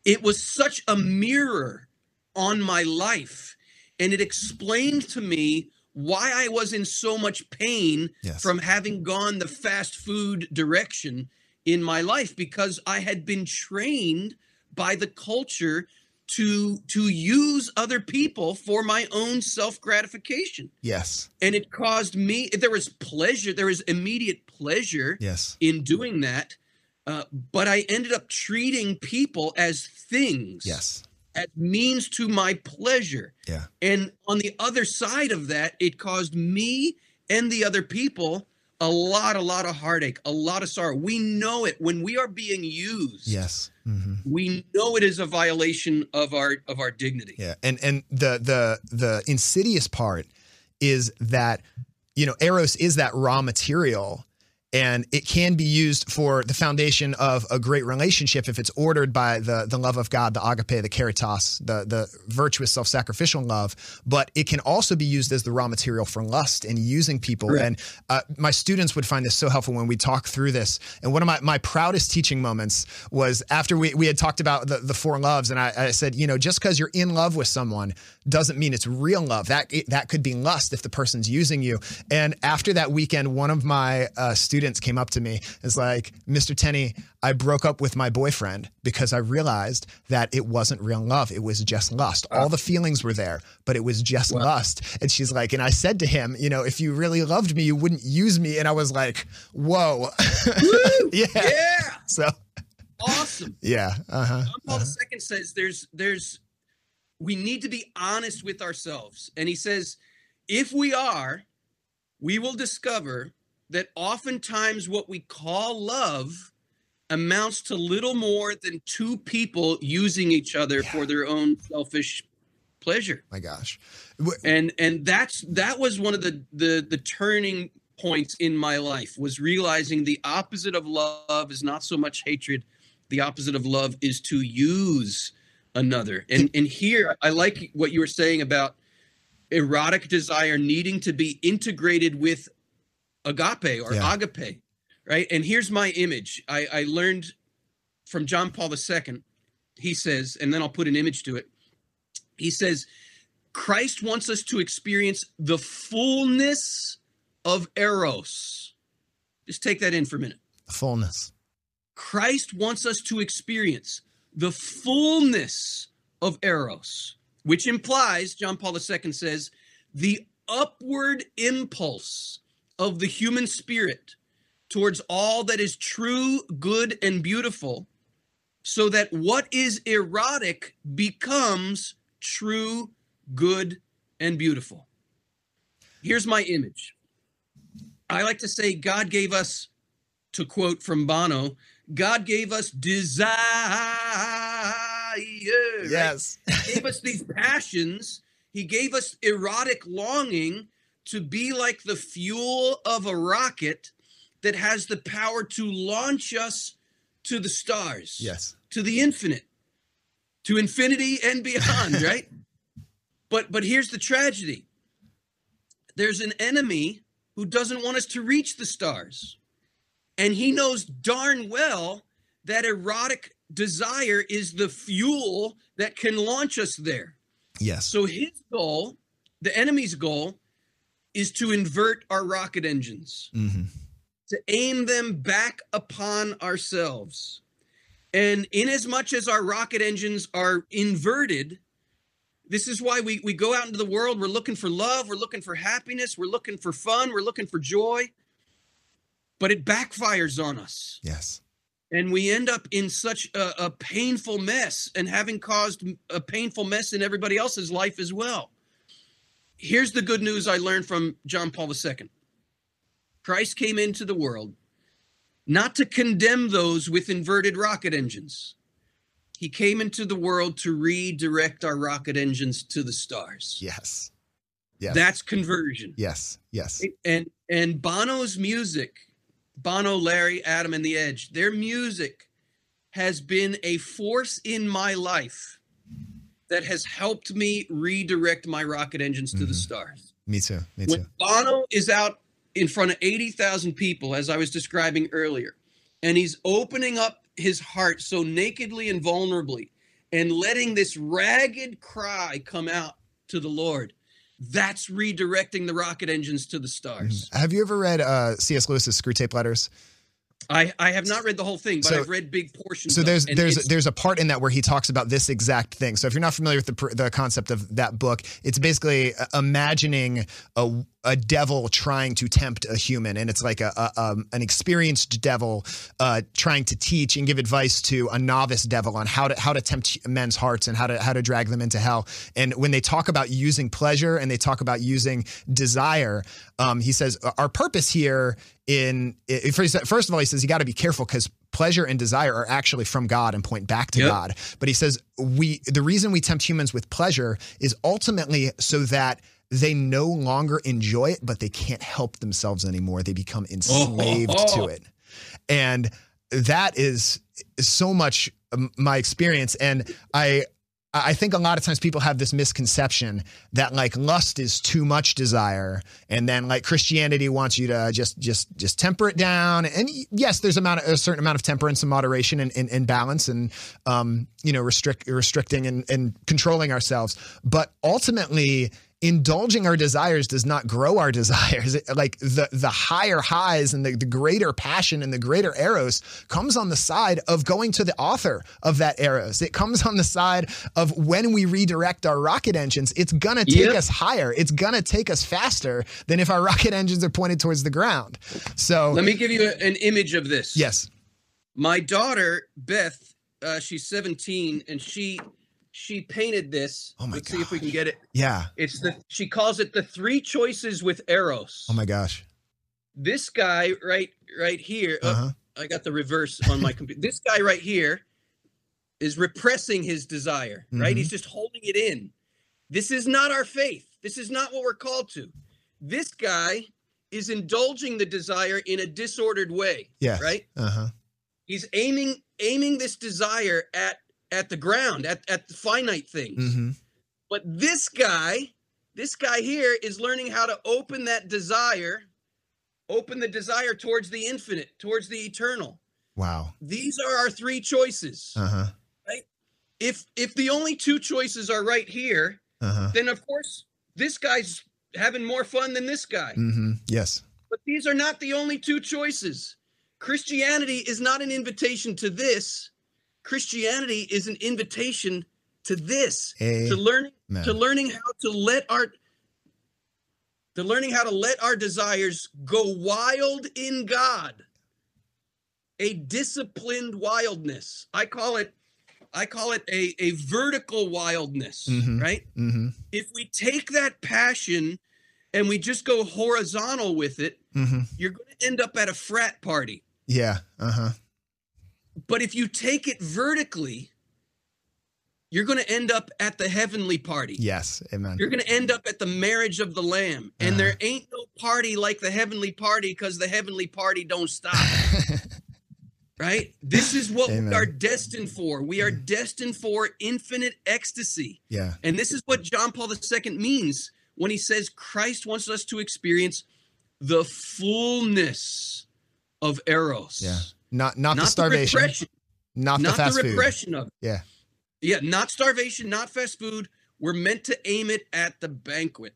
It was such a mirror on my life and it explained to me why i was in so much pain yes, from having gone the fast food direction in my life because I had been trained by the culture to to use other people for my own self gratification yes, and it caused me there was pleasure there was immediate pleasure yes, in doing that uh, but I ended up treating people as things. Yes, as means to my pleasure yeah, and on the other side of that, it caused me and the other people a lot, a lot of heartache, a lot of sorrow. We know it when we are being used. yes. hmm We know it is a violation of our of our dignity. Yeah, and and the the the insidious part is that you know eros is that raw material, and it can be used for the foundation of a great relationship if it's ordered by the the love of God, the agape, the caritas, the the virtuous self-sacrificial love. But it can also be used as the raw material for lust and using people. Right. And uh, my students would find this so helpful when we talk through this. And one of my, my proudest teaching moments was after we, we had talked about the, the four loves, and I, I said, you know, just because you're in love with someone doesn't mean it's real love. That that could be lust if the person's using you. And after that weekend, one of my uh, students came up to me and was like, Mr. Tenney, I broke up with my boyfriend because I realized that it wasn't real love. It was just lust. All the feelings were there, but it was just Wow. lust. And she's like, and I said to him, you know, if you really loved me, you wouldn't use me. And I was like, whoa. Yeah. yeah, So, awesome. yeah. Uh huh. John Paul II says there's there's we need to be honest with ourselves. And he says, if we are, we will discover that oftentimes what we call love amounts to little more than two people using each other for their own selfish pleasure. My gosh. And and that's that was one of the the the turning points in my life was realizing the opposite of love is not so much hatred the opposite of love is to use another. And and here i like what you were saying about erotic desire needing to be integrated with agape or Yeah. agape right? And here's my image. I i learned from john paul ii he says and then i'll put an image to it. He says christ wants us to experience the fullness of eros. Just take that in for a minute. Fullness. Christ wants us to experience the fullness of Eros, which implies, John Paul II says, the upward impulse of the human spirit towards all that is true, good, and beautiful, so that what is erotic becomes true, good, and beautiful. Here's my image. I like to say God gave us, to quote from Bono, God gave us desire. right? Yes. He gave us these passions. He gave us erotic longing to be like the fuel of a rocket that has the power to launch us to the stars, Yes. to the infinite, to infinity and beyond, right? But but here's the tragedy. There's an enemy who doesn't want us to reach the stars. And he knows darn well that erotic desire is the fuel that can launch us there. Yes. So his goal, the enemy's goal, is to invert our rocket engines, hmm to aim them back upon ourselves. And in as much as our rocket engines are inverted, this is why we, we go out into the world. We're looking for love, we're looking for happiness, we're looking for fun, we're looking for joy. But it backfires on us Yes. and we end up in such a, a painful mess and having caused a painful mess in everybody else's life as well. Here's the good news I learned from John Paul II Christ came into the world not to condemn those with inverted rocket engines. He came into the world to redirect our rocket engines to the stars. Yes. Yes. That's conversion. yes. Yes. And and Bono's music, Bono, Larry, Adam, and the Edge, their music has been a force in my life that has helped me redirect my rocket engines to the Mhm. stars. Me too. Me too. When Bono is out in front of 80,000 people, as I was describing earlier, and he's opening up his heart so nakedly and vulnerably and letting this ragged cry come out to the Lord, that's redirecting the rocket engines to the stars. Have you ever read uh, C.S. Lewis's Screwtape Letters? I, I have not read the whole thing, but So- I've read big portions. So of there's it, there's there's a part in that where he talks about this exact thing. So if you're not familiar with the the concept of that book, it's basically uh, imagining a a devil trying to tempt a human, and it's like a, a um, an experienced devil uh, trying to teach and give advice to a novice devil on how to how to tempt men's hearts and how to how to drag them into hell. And when they talk about using pleasure and they talk about using desire, um, he says our purpose here in first first of all he says you got to be careful because pleasure and desire are actually from God and point back to Yep. God. But he says we the reason we tempt humans with pleasure is ultimately so that they no longer enjoy it, but they can't help themselves anymore. They become enslaved Oh. to it. And that is, is so much um, my experience. And I, I think a lot of times people have this misconception that like lust is too much desire, and then like Christianity wants you to just just just temper it down. And yes, there's amount of, a certain amount of temperance and moderation and, and, and balance, and um, you know restrict restricting and, and controlling ourselves. But ultimately, indulging our desires does not grow our desires. It- like the the higher highs and the, the greater passion and the greater eros comes on the side of going to the author of that eros. It comes on the side of when we redirect our rocket engines, it's gonna take Yep. us higher. It's gonna take us faster than if our rocket engines are pointed towards the ground. So Let me give you a- an image of this. yes. my daughter Beth, uh, she's 17, and she she painted this. Oh my Let's see if we can get it. Yeah. It's the she calls it the three choices with Eros. Oh my gosh. This guy right right here. oh, Uh-huh. I got the reverse on my computer. This guy right here is repressing his desire, right? Mhm. He's just holding it in. This is not our faith. This is not what we're called to. This guy is indulging the desire in a disordered way, Yeah. right? Uh-huh. He's aiming aiming this desire at at the ground, at at the finite things. Mm-hmm. But this guy, this guy here is learning how to open that desire, open the desire towards the infinite, towards the eternal. Wow. These are our three choices. Uh-huh. Right? If if the only two choices are right here, Uh-huh. then of course this guy's having more fun than this guy. Mm-hmm. Yes. But these are not the only two choices. Christianity is not an invitation to this. Christianity is an invitation to this, to learning to learning how to let our to learning how to let our desires go wild in God. A disciplined wildness. I call it I call it a, a vertical wildness, Mhm. right? Mm-hmm. If we take that passion and we just go horizontal with it, Mm-hmm. you're going to end up at a frat party. Yeah. Uh-huh. But if you take it vertically, you're going to end up at the heavenly party. Yes. Amen. You're going to end up at the marriage of the lamb. And Uh-huh. there ain't no party like the heavenly party because the heavenly party don't stop. right? This is what Amen. we are destined for. We are destined for infinite ecstasy. yeah. And this is what John Paul II means when he says Christ wants us to experience the fullness of eros. Yeah. Not not, Not the starvation. repression, not the not fast the food. repression of it. Yeah. Yeah, not starvation, not fast food. We're meant to aim it at the banquet.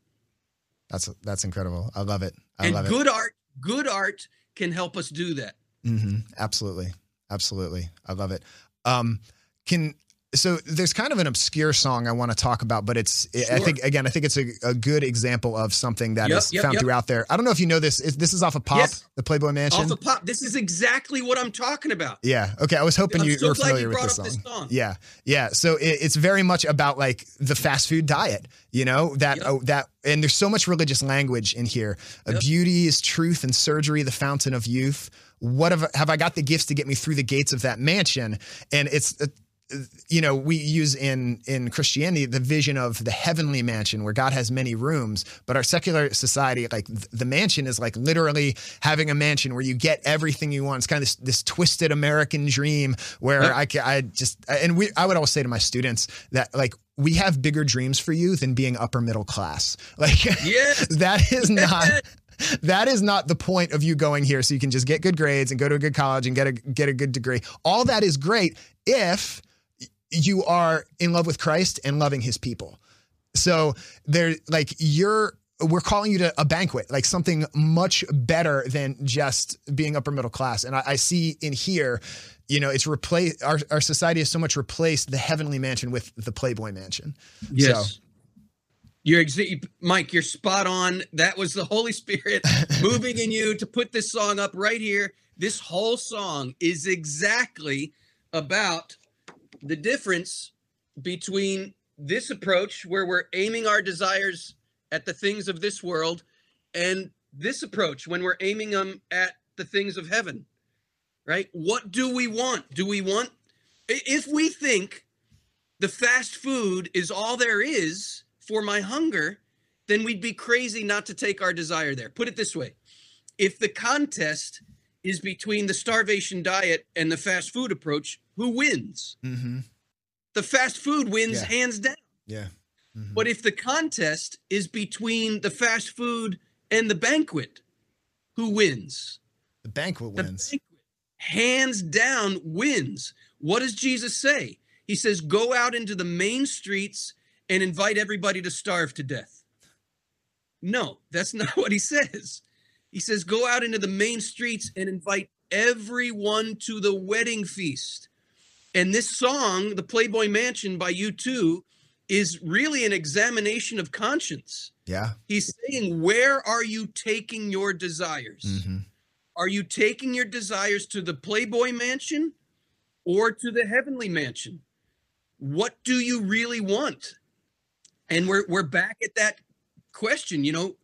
That's that's incredible. I love it. I and love it. good art, good art can help us do that. hmm Absolutely. Absolutely. I love it. Um, can so there's kind of an obscure song I want to talk about, but it's I think again I think it's a, a good example of something that is Yep, yep, found yep. throughout there. I don't know if you know this. Is, this is off of Pop, Yes. the Playboy Mansion. Off the pop, this is exactly what I'm talking about. yeah. Okay. I was hoping I'm you so were familiar you with this song. this song. Yeah. Yeah. So it, it's very much about like the fast food diet, you know, that, Yep. oh, that, and there's so much religious language in here. Yep. Beauty is truth and surgery, the fountain of youth. What have, have I got the gifts to get me through the gates of that mansion? And it's, uh, you know, we use in in Christianity the vision of the heavenly mansion where God has many rooms, but our secular society, like th- the mansion, is like literally having a mansion where you get everything you want. It's kind of this, this twisted American dream where Yep. I, I just and we I would always say to my students that like we have bigger dreams for you than being upper middle class. Like Yes. that is not that is not the point of you going here so you can just get good grades and go to a good college and get a get a good degree. All that is great if you are in love with Christ and loving his people. So there like you're we're calling you to a banquet, like something much better than just being upper middle class. And I, I see in here, you know, it's replaced our, our society has so much replaced the heavenly mansion with the Playboy mansion. Yes. You're exa- Mike, you're spot on. That was the Holy Spirit moving in you to put this song up right here. This whole song is exactly about the difference between this approach where we're aiming our desires at the things of this world and this approach when we're aiming them at the things of heaven. Right? What do we want? Do we want if we think the fast food is all there is for my hunger, then we'd be crazy not to take our desire there. Put it this way if the contest is between the starvation diet and the fast food approach, who wins? Mm-hmm. The fast food wins Yeah. hands down. Yeah. Mhm. But if the contest is between the fast food and the banquet, who wins? the banquet The wins. banquet, hands down, wins. What does Jesus say? He says, Go out into the main streets and invite everybody to starve to death. No, that's not what he says. He says, Go out into the main streets and invite everyone to the wedding feast. And this song, The Playboy Mansion by U2, is really an examination of conscience. Yeah. He's saying, Where are you taking your desires? Mm-hmm. Are you taking your desires to the Playboy mansion or to the heavenly mansion? What do you really want? And we're we're back at that question, you know,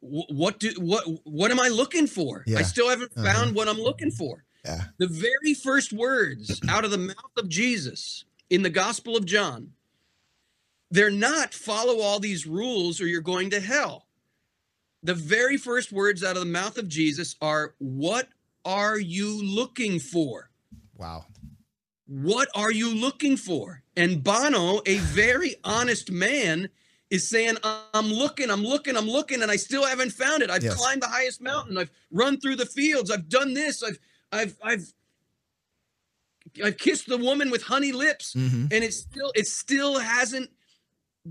what do what what am I looking for? Yeah. I still haven't Uh-huh. found what I'm looking for. Yeah. The very first words out of the mouth of Jesus in the Gospel of John, they're not follow all these rules or you're going to hell. The very first words out of the mouth of Jesus are, What are you looking for? Wow. What are you looking for? And Bono, a very honest man, is saying, I'm looking, I'm looking, I'm looking, and I still haven't found it. I've Yes. climbed the highest mountain. I've run through the fields. I've done this. I've, I've, I've, I've kissed the woman with honey lips, Mm-hmm. and it still, it still hasn't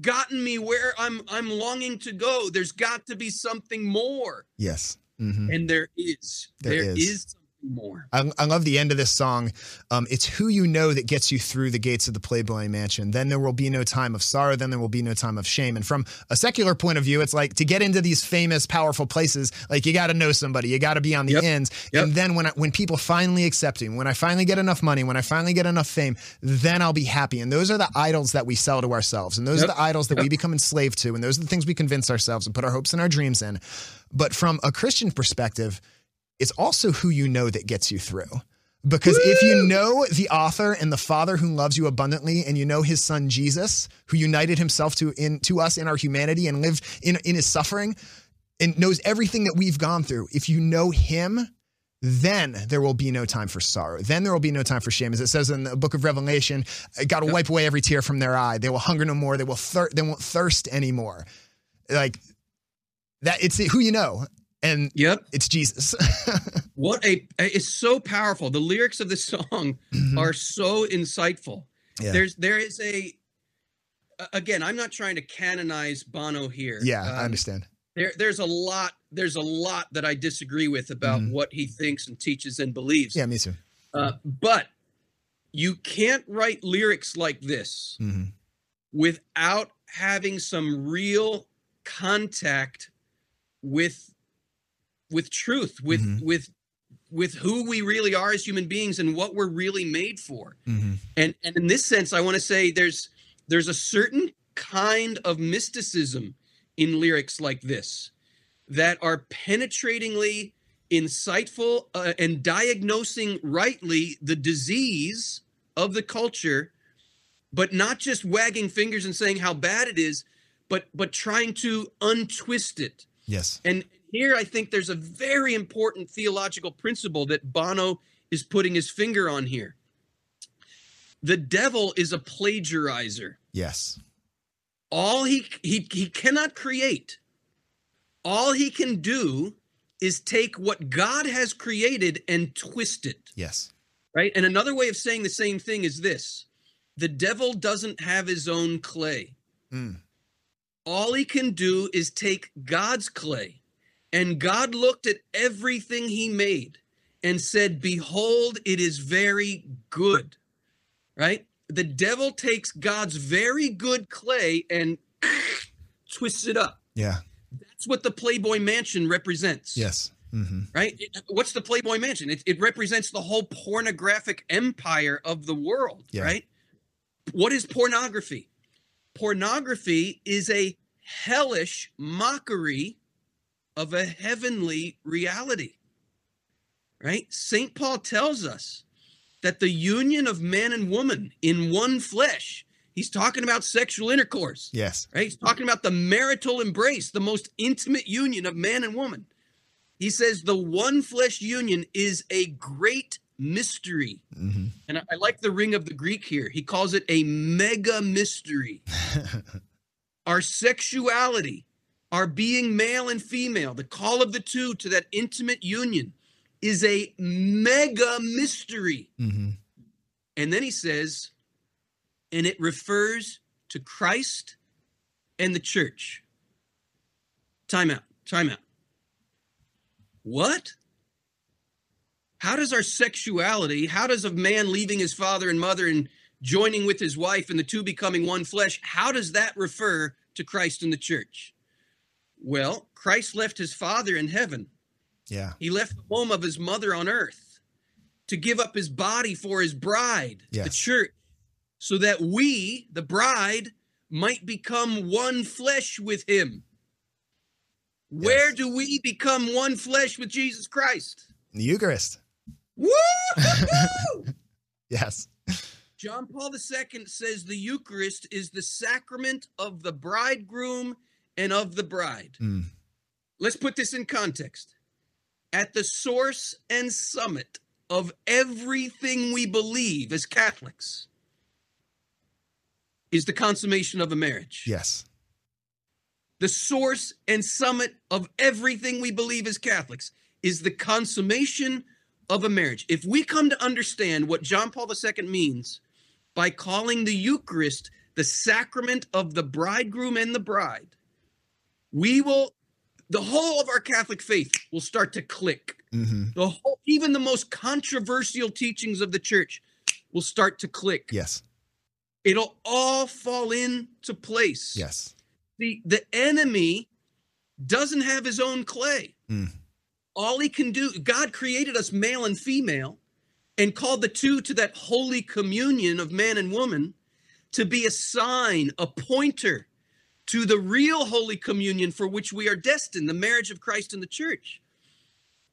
gotten me where I'm, I'm longing to go. There's got to be something more, Yes. Mm-hmm. and there is. There there is. is more. I, I love the end of this song. Um, it's who you know that gets you through the gates of the Playboy Mansion. Then there will be no time of sorrow. Then there will be no time of shame. And from a secular point of view, it's like to get into these famous, powerful places, like you got to know somebody, you got to be on the Yep. ends. Yep. And then when I, when people finally accept me, when I finally get enough money, when I finally get enough fame, then I'll be happy. And those are the idols that we sell to ourselves, and those Yep. are the idols that we become enslaved to, and those are the things we convince ourselves and put our hopes and our dreams in. But from a Christian perspective, it's also who you know that gets you through. Because if you know the author and the Father who loves you abundantly, and you know his son Jesus, who united himself to in to us in our humanity and lived in, in his suffering, and knows everything that we've gone through, if you know him, then there will be no time for sorrow. Then there will be no time for shame. As it says in the book of Revelation, God will wipe away every tear from their eye. They will hunger no more. They will thir- they won't thirst anymore. Like that it's who you know. And Yep. it's Jesus. What a it's so powerful. The lyrics of this song are so insightful. Mm-hmm. Yeah. There's there is a again, I'm not trying to canonize Bono here. yeah, I Um, understand. There there's a lot there's a lot that I disagree with about Mhm. what he thinks and teaches and believes. Yeah, me too. Uh, but you can't write lyrics like this hmm without having some real contact with with truth with Mhm. with with who we really are as human beings and what we're really made for hmm and and in this sense i want to say there's there's a certain kind of mysticism in lyrics like this that are penetratingly insightful uh, and diagnosing rightly the disease of the culture but not just wagging fingers and saying how bad it is but but trying to untwist it Yes. and here I think there's a very important theological principle that Bono is putting his finger on here. The devil is a plagiarizer. Yes. All he he he cannot create. All he can do is take what God has created and twist it, Yes. right? And another way of saying the same thing is this. The devil doesn't have his own clay. Mm. all he can do is take God's clay. And God looked at everything he made and said, Behold, it is very good. Right? The devil takes God's very good clay and twists it up. Yeah. That's what the Playboy Mansion represents. Yes. hmm Right? It- what's the Playboy Mansion? It, it represents the whole pornographic empire of the world. Yeah. Right? What is pornography? Pornography is a hellish mockery of a heavenly reality. Right? St. Paul tells us that the union of man and woman in one flesh, He's talking about sexual intercourse, Yes. right? He's talking about the marital embrace, the most intimate union of man and woman. He says the one flesh union is a great mystery. hmm And I, I like the ring of the Greek here. He calls it a mega mystery. our sexuality, our being male and female, the call of the two to that intimate union is a mega mystery. hmm And then he says, and it refers to Christ and the church. Time out, time out. What? How does our sexuality, how does a man leaving his father and mother and joining with his wife and the two becoming one flesh, how does that refer to Christ and the church? Well, Christ left his father in heaven Yeah. he left the home of his mother on earth to give up his body for his bride, the church, so that we, the bride, might become one flesh with him. Where do we become one flesh with Jesus Christ? The Eucharist. Woo! Yes. John Paul II says the Eucharist is the sacrament of the bridegroom and of the bride. Mm. Let's put this in context. At the source and summit of everything we believe as Catholics is the consummation of a marriage. Yes. The source and summit of everything we believe as Catholics is the consummation of a marriage. If we come to understand what John Paul II means by calling the Eucharist the sacrament of the bridegroom and the bride, we will, the whole of our Catholic faith will start to click. hmm The whole, even the most controversial teachings of the church will start to click. Yes. It'll all fall into place Yes. the the enemy doesn't have his own clay. Mm. All he can do, God created us male and female and called the two to that holy communion of man and woman to be a sign, a pointer to the real holy communion for which we are destined, the marriage of Christ and the church.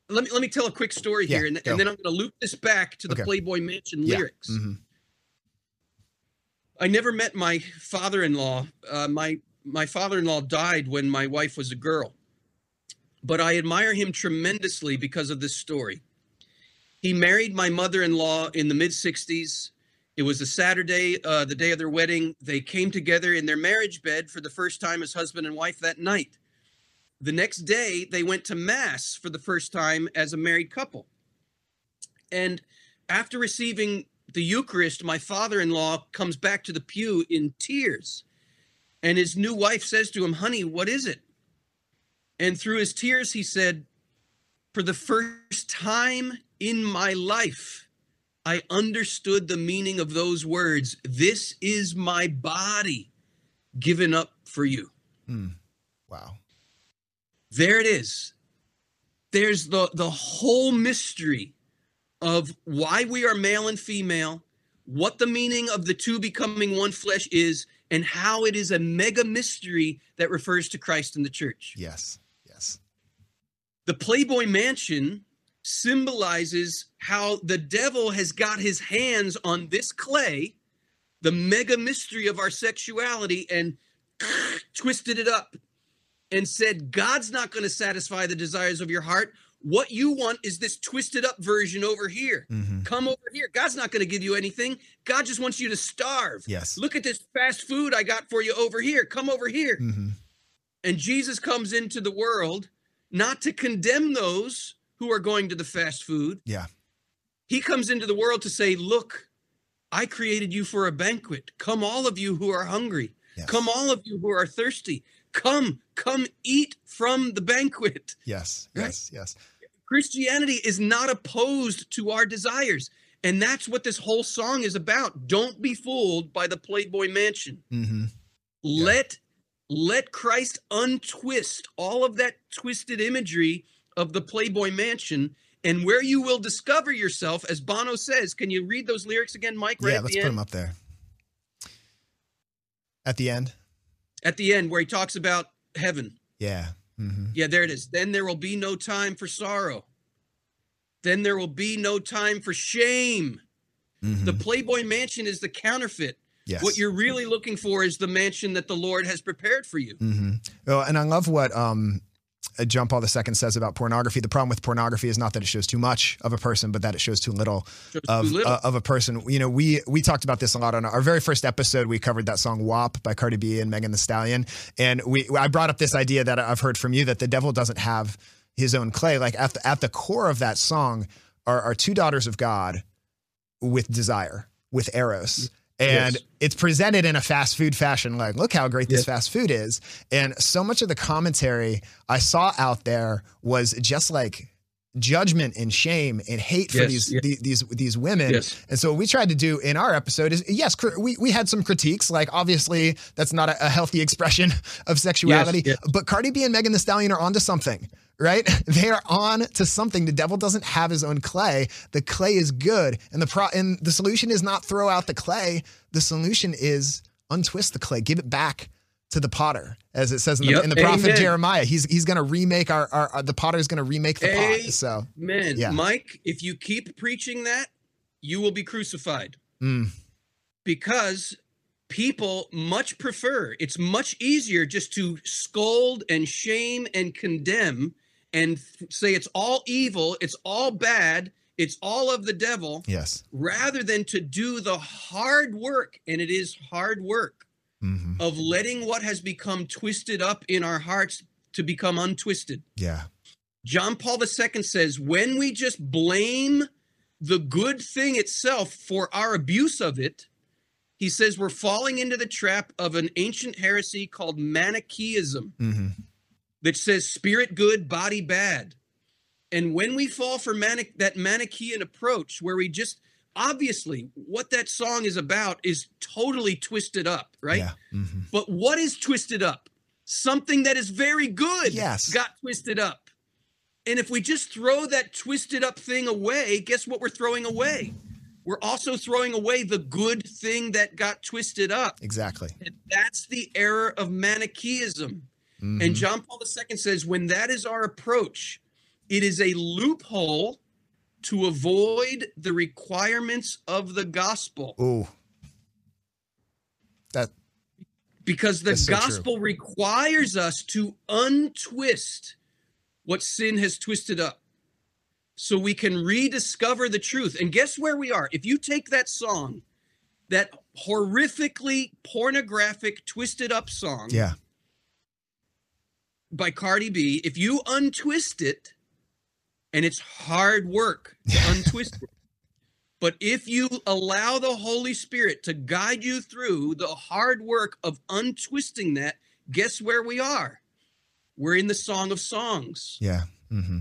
Let me let me tell a quick story Yeah, here, and, and then I'm going to loop this back to the Okay. Playboy Mansion Yeah. lyrics. hmm I never met my father-in-law. Uh, my my father-in-law died when my wife was a girl, but I admire him tremendously because of this story. He married my mother-in-law in the mid '60s. It was a Saturday, uh, the day of their wedding. They came together in their marriage bed for the first time as husband and wife that night. The next day, they went to mass for the first time as a married couple. And after receiving the Eucharist, my father in law comes back to the pew in tears. And his new wife says to him, Honey, what is it? And through his tears, he said, For the first time in my life, I understood the meaning of those words. This is my body given up for you. Mm. Wow. There it is. There's the, the whole mystery of why we are male and female, what the meaning of the two becoming one flesh is, and how it is a mega mystery that refers to Christ and the church. Yes. Yes. The Playboy Mansion symbolizes how the devil has got his hands on this clay, the mega mystery of our sexuality, and twisted it up and said, God's not going to satisfy the desires of your heart. What you want is this twisted up version over here. hmm Come over here. God's not going to give you anything. God just wants you to starve. Yes. Look at this fast food I got for you over here. Come over here. hmm And Jesus comes into the world not to condemn those who are going to the fast food. Yeah. He comes into the world to say, Look, I created you for a banquet. Come, all of you who are hungry. Yes. Come, all of you who are thirsty. Come, come eat from the banquet. Yes. Right? Yes. Yes. Christianity is not opposed to our desires. And that's what this whole song is about. Don't be fooled by the Playboy Mansion. hmm Let let Christ untwist all of that twisted imagery of the Playboy Mansion and where you will discover yourself as Bono says. Can you read those lyrics again, Mike? Right yeah. Let's the put end? them up there. At the end. At the end where he talks about heaven. Yeah. hmm Yeah, there it is. Then there will be no time for sorrow. Then there will be no time for shame. hmm The Playboy Mansion is the counterfeit Yes. What you're really looking for is the mansion that the Lord has prepared for you. Mm-hmm. Well, and I love what um, John Paul II says about pornography. The problem with pornography is not that it shows too much of a person, but that it shows too little, Shows of, too little. Uh, of a person. You know, we we talked about this a lot on our very first episode. We covered that song "WAP" by Cardi B and Megan Thee Stallion, and we I brought up this idea that I've heard from you that the devil doesn't have his own clay. Like at the, at the core of that song are, are two daughters of God with desire, with eros. And Yes. it's presented in a fast food fashion, like, look how great this Yes. fast food is. And so much of the commentary I saw out there was just like judgment and shame and hate for Yes, these, yes. the- these these women. Yes. And so what we tried to do in our episode is yes, cr- we we had some critiques. Like obviously that's not a, a healthy expression of sexuality. But Cardi B and Megan Thee Stallion are onto something. Right, they are on to something. The devil doesn't have his own clay. The clay is good, and the pro and the solution is not throw out the clay. The solution is untwist the clay, give it back to the potter, as it says in the, Yep, in the prophet amen. Jeremiah. He's he's going to remake our, our, our the potter is going to remake the pot. So Man, Yeah. Mike, if you keep preaching that, you will be crucified. mm, because people much prefer it's much easier just to scold and shame and condemn and say it's all evil it's all bad it's all of the devil yes, rather than to do the hard work and it is hard work hmm of letting what has become twisted up in our hearts to become untwisted. Yeah, John Paul II says when we just blame the good thing itself for our abuse of it, he says we're falling into the trap of an ancient heresy called Manichaeism. Hmm that says spirit good, body bad. And when we fall for manic that Manichaean approach where we just obviously what that song is about is totally twisted up, right? yeah, hmm But what is twisted up? Something that is very good Yes. got twisted up. And if we just throw that twisted up thing away, guess what we're throwing away? We're also throwing away the good thing that got twisted up. exactly. And that's the error of Manichaeism. Mhm. And John Paul II says when that is our approach, it is a loophole to avoid the requirements of the gospel. Ooh, that because the That's so true. gospel requires us to untwist what sin has twisted up so we can rediscover the truth and guess where we are if you take that song that horrifically pornographic twisted up song yeah, by Cardi B if you untwist it and it's hard work to untwist it but if you allow the Holy Spirit to guide you through the hard work of untwisting that, guess where we are? We're in the Song of Songs. yeah, hmm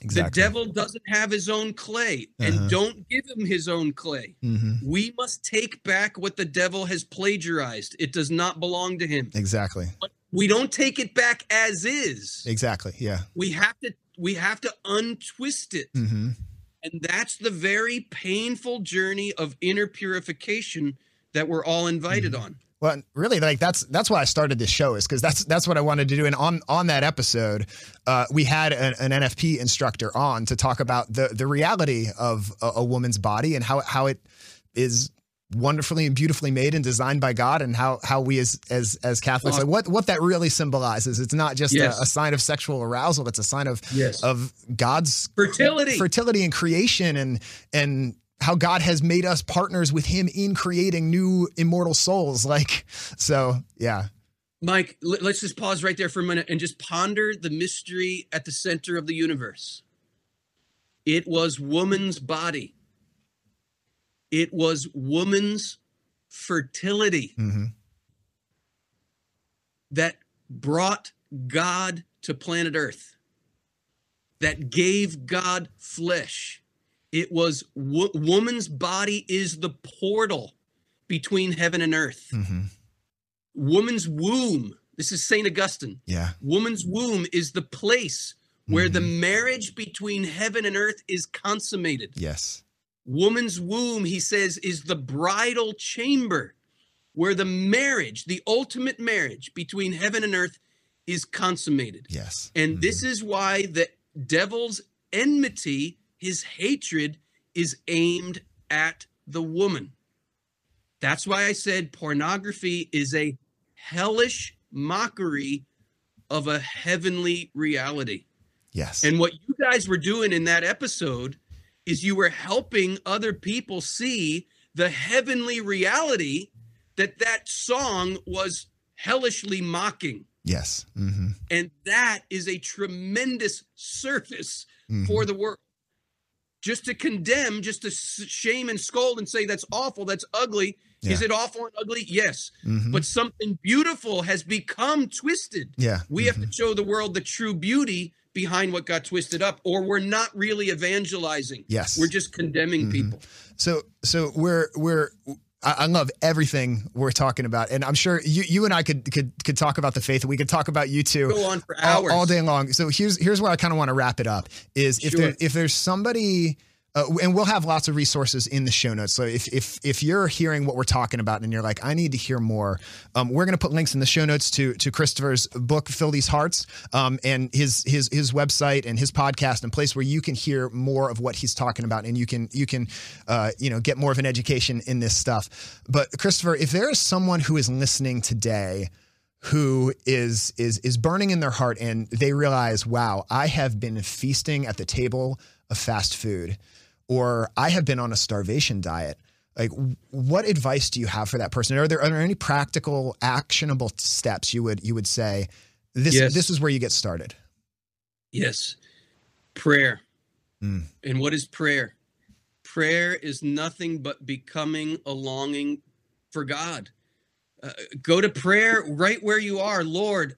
exactly. The devil doesn't have his own clay, and Uh-huh. don't give him his own clay. hmm We must take back what the devil has plagiarized. It does not belong to him. Exactly. We don't take it back as is. Exactly. Yeah. We have to we have to untwist it. hmm And that's the very painful journey of inner purification that we're all invited on. Well, really, like that's that's why I started this show is because that's that's what I wanted to do. And on on that episode, uh, we had an, an NFP instructor on to talk about the the reality of a, a woman's body and how how it is wonderfully and beautifully made and designed by God, and how how we as as as Catholics, like what what that really symbolizes. It's not just Yes. a, a sign of sexual arousal; it's a sign of Yes. of God's Fertility. fertility and creation and and how God has made us partners with him in creating new immortal souls like so yeah Mike, let's just pause right there for a minute and just ponder the mystery at the center of the universe. It was woman's body. It was woman's fertility hmm that brought God to planet Earth, that gave God flesh. It was wo- woman's body is the portal between heaven and earth. hmm Woman's womb, this is St. Augustine. yeah Woman's womb is the place where the marriage between heaven and earth is consummated. yes Woman's womb, he says, is the bridal chamber where the marriage, the ultimate marriage between heaven and earth, is consummated. yes And this mm-hmm. is why the devil's enmity, his hatred, is aimed at the woman. That's why I said pornography is a hellish mockery of a heavenly reality. Yes. And what you guys were doing in that episode is you were helping other people see the heavenly reality that that song was hellishly mocking. yes. hmm And that is a tremendous service Mhm. for the world. Just to condemn, just to shame and scold and say that's awful, that's ugly. Is it awful and ugly? Yes. Mhm. But something beautiful has become twisted. yeah. We have to show the world the true beauty behind what got twisted up, or we're not really evangelizing. Yes. We're just condemning Mhm. people. So so we're we're I love everything we're talking about, and I'm sure you you and I could could could talk about the faith. We could talk about U2 Go on for all, hours. all day long. So here's here's where I kind of want to wrap it up. Is if Sure. there if there's somebody. Uh, and we'll have lots of resources in the show notes. So if if if you're hearing what we're talking about and you're like, I need to hear more, um, we're going to put links in the show notes to to Christopher's book, Fill These Hearts, um, and his his his website and his podcast, and place where you can hear more of what he's talking about, and you can you can uh, you know get more of an education in this stuff. But Christopher, if there is someone who is listening today who is is is burning in their heart and they realize wow i have been feasting at the table of fast food or i have been on a starvation diet like what advice do you have for that person are there are there any practical actionable steps you would you would say this Yes. this is where you get started Yes. Prayer. Mm. And what is prayer? Prayer is nothing but becoming a longing for God. Uh, go to prayer right where you are. Lord,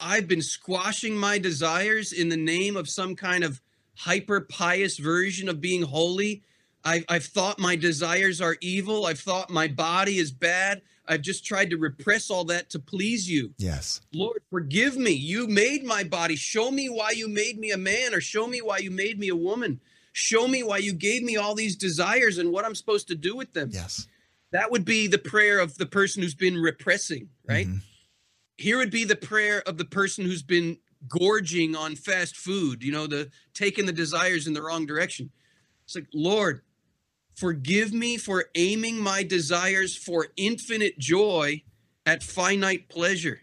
I've been squashing my desires in the name of some kind of hyper pious version of being holy. I've, I've thought my desires are evil. I've thought my body is bad. I've just tried to repress all that to please you. yes Lord, forgive me. You made my body. Show me why you made me a man, or show me why you made me a woman. Show me why you gave me all these desires and what I'm supposed to do with them. yes That would be the prayer of the person who's been repressing, right? Mhm. Here would be the prayer of the person who's been gorging on fast food, you know, the taking the desires in the wrong direction. It's like, Lord, forgive me for aiming my desires for infinite joy at finite pleasure.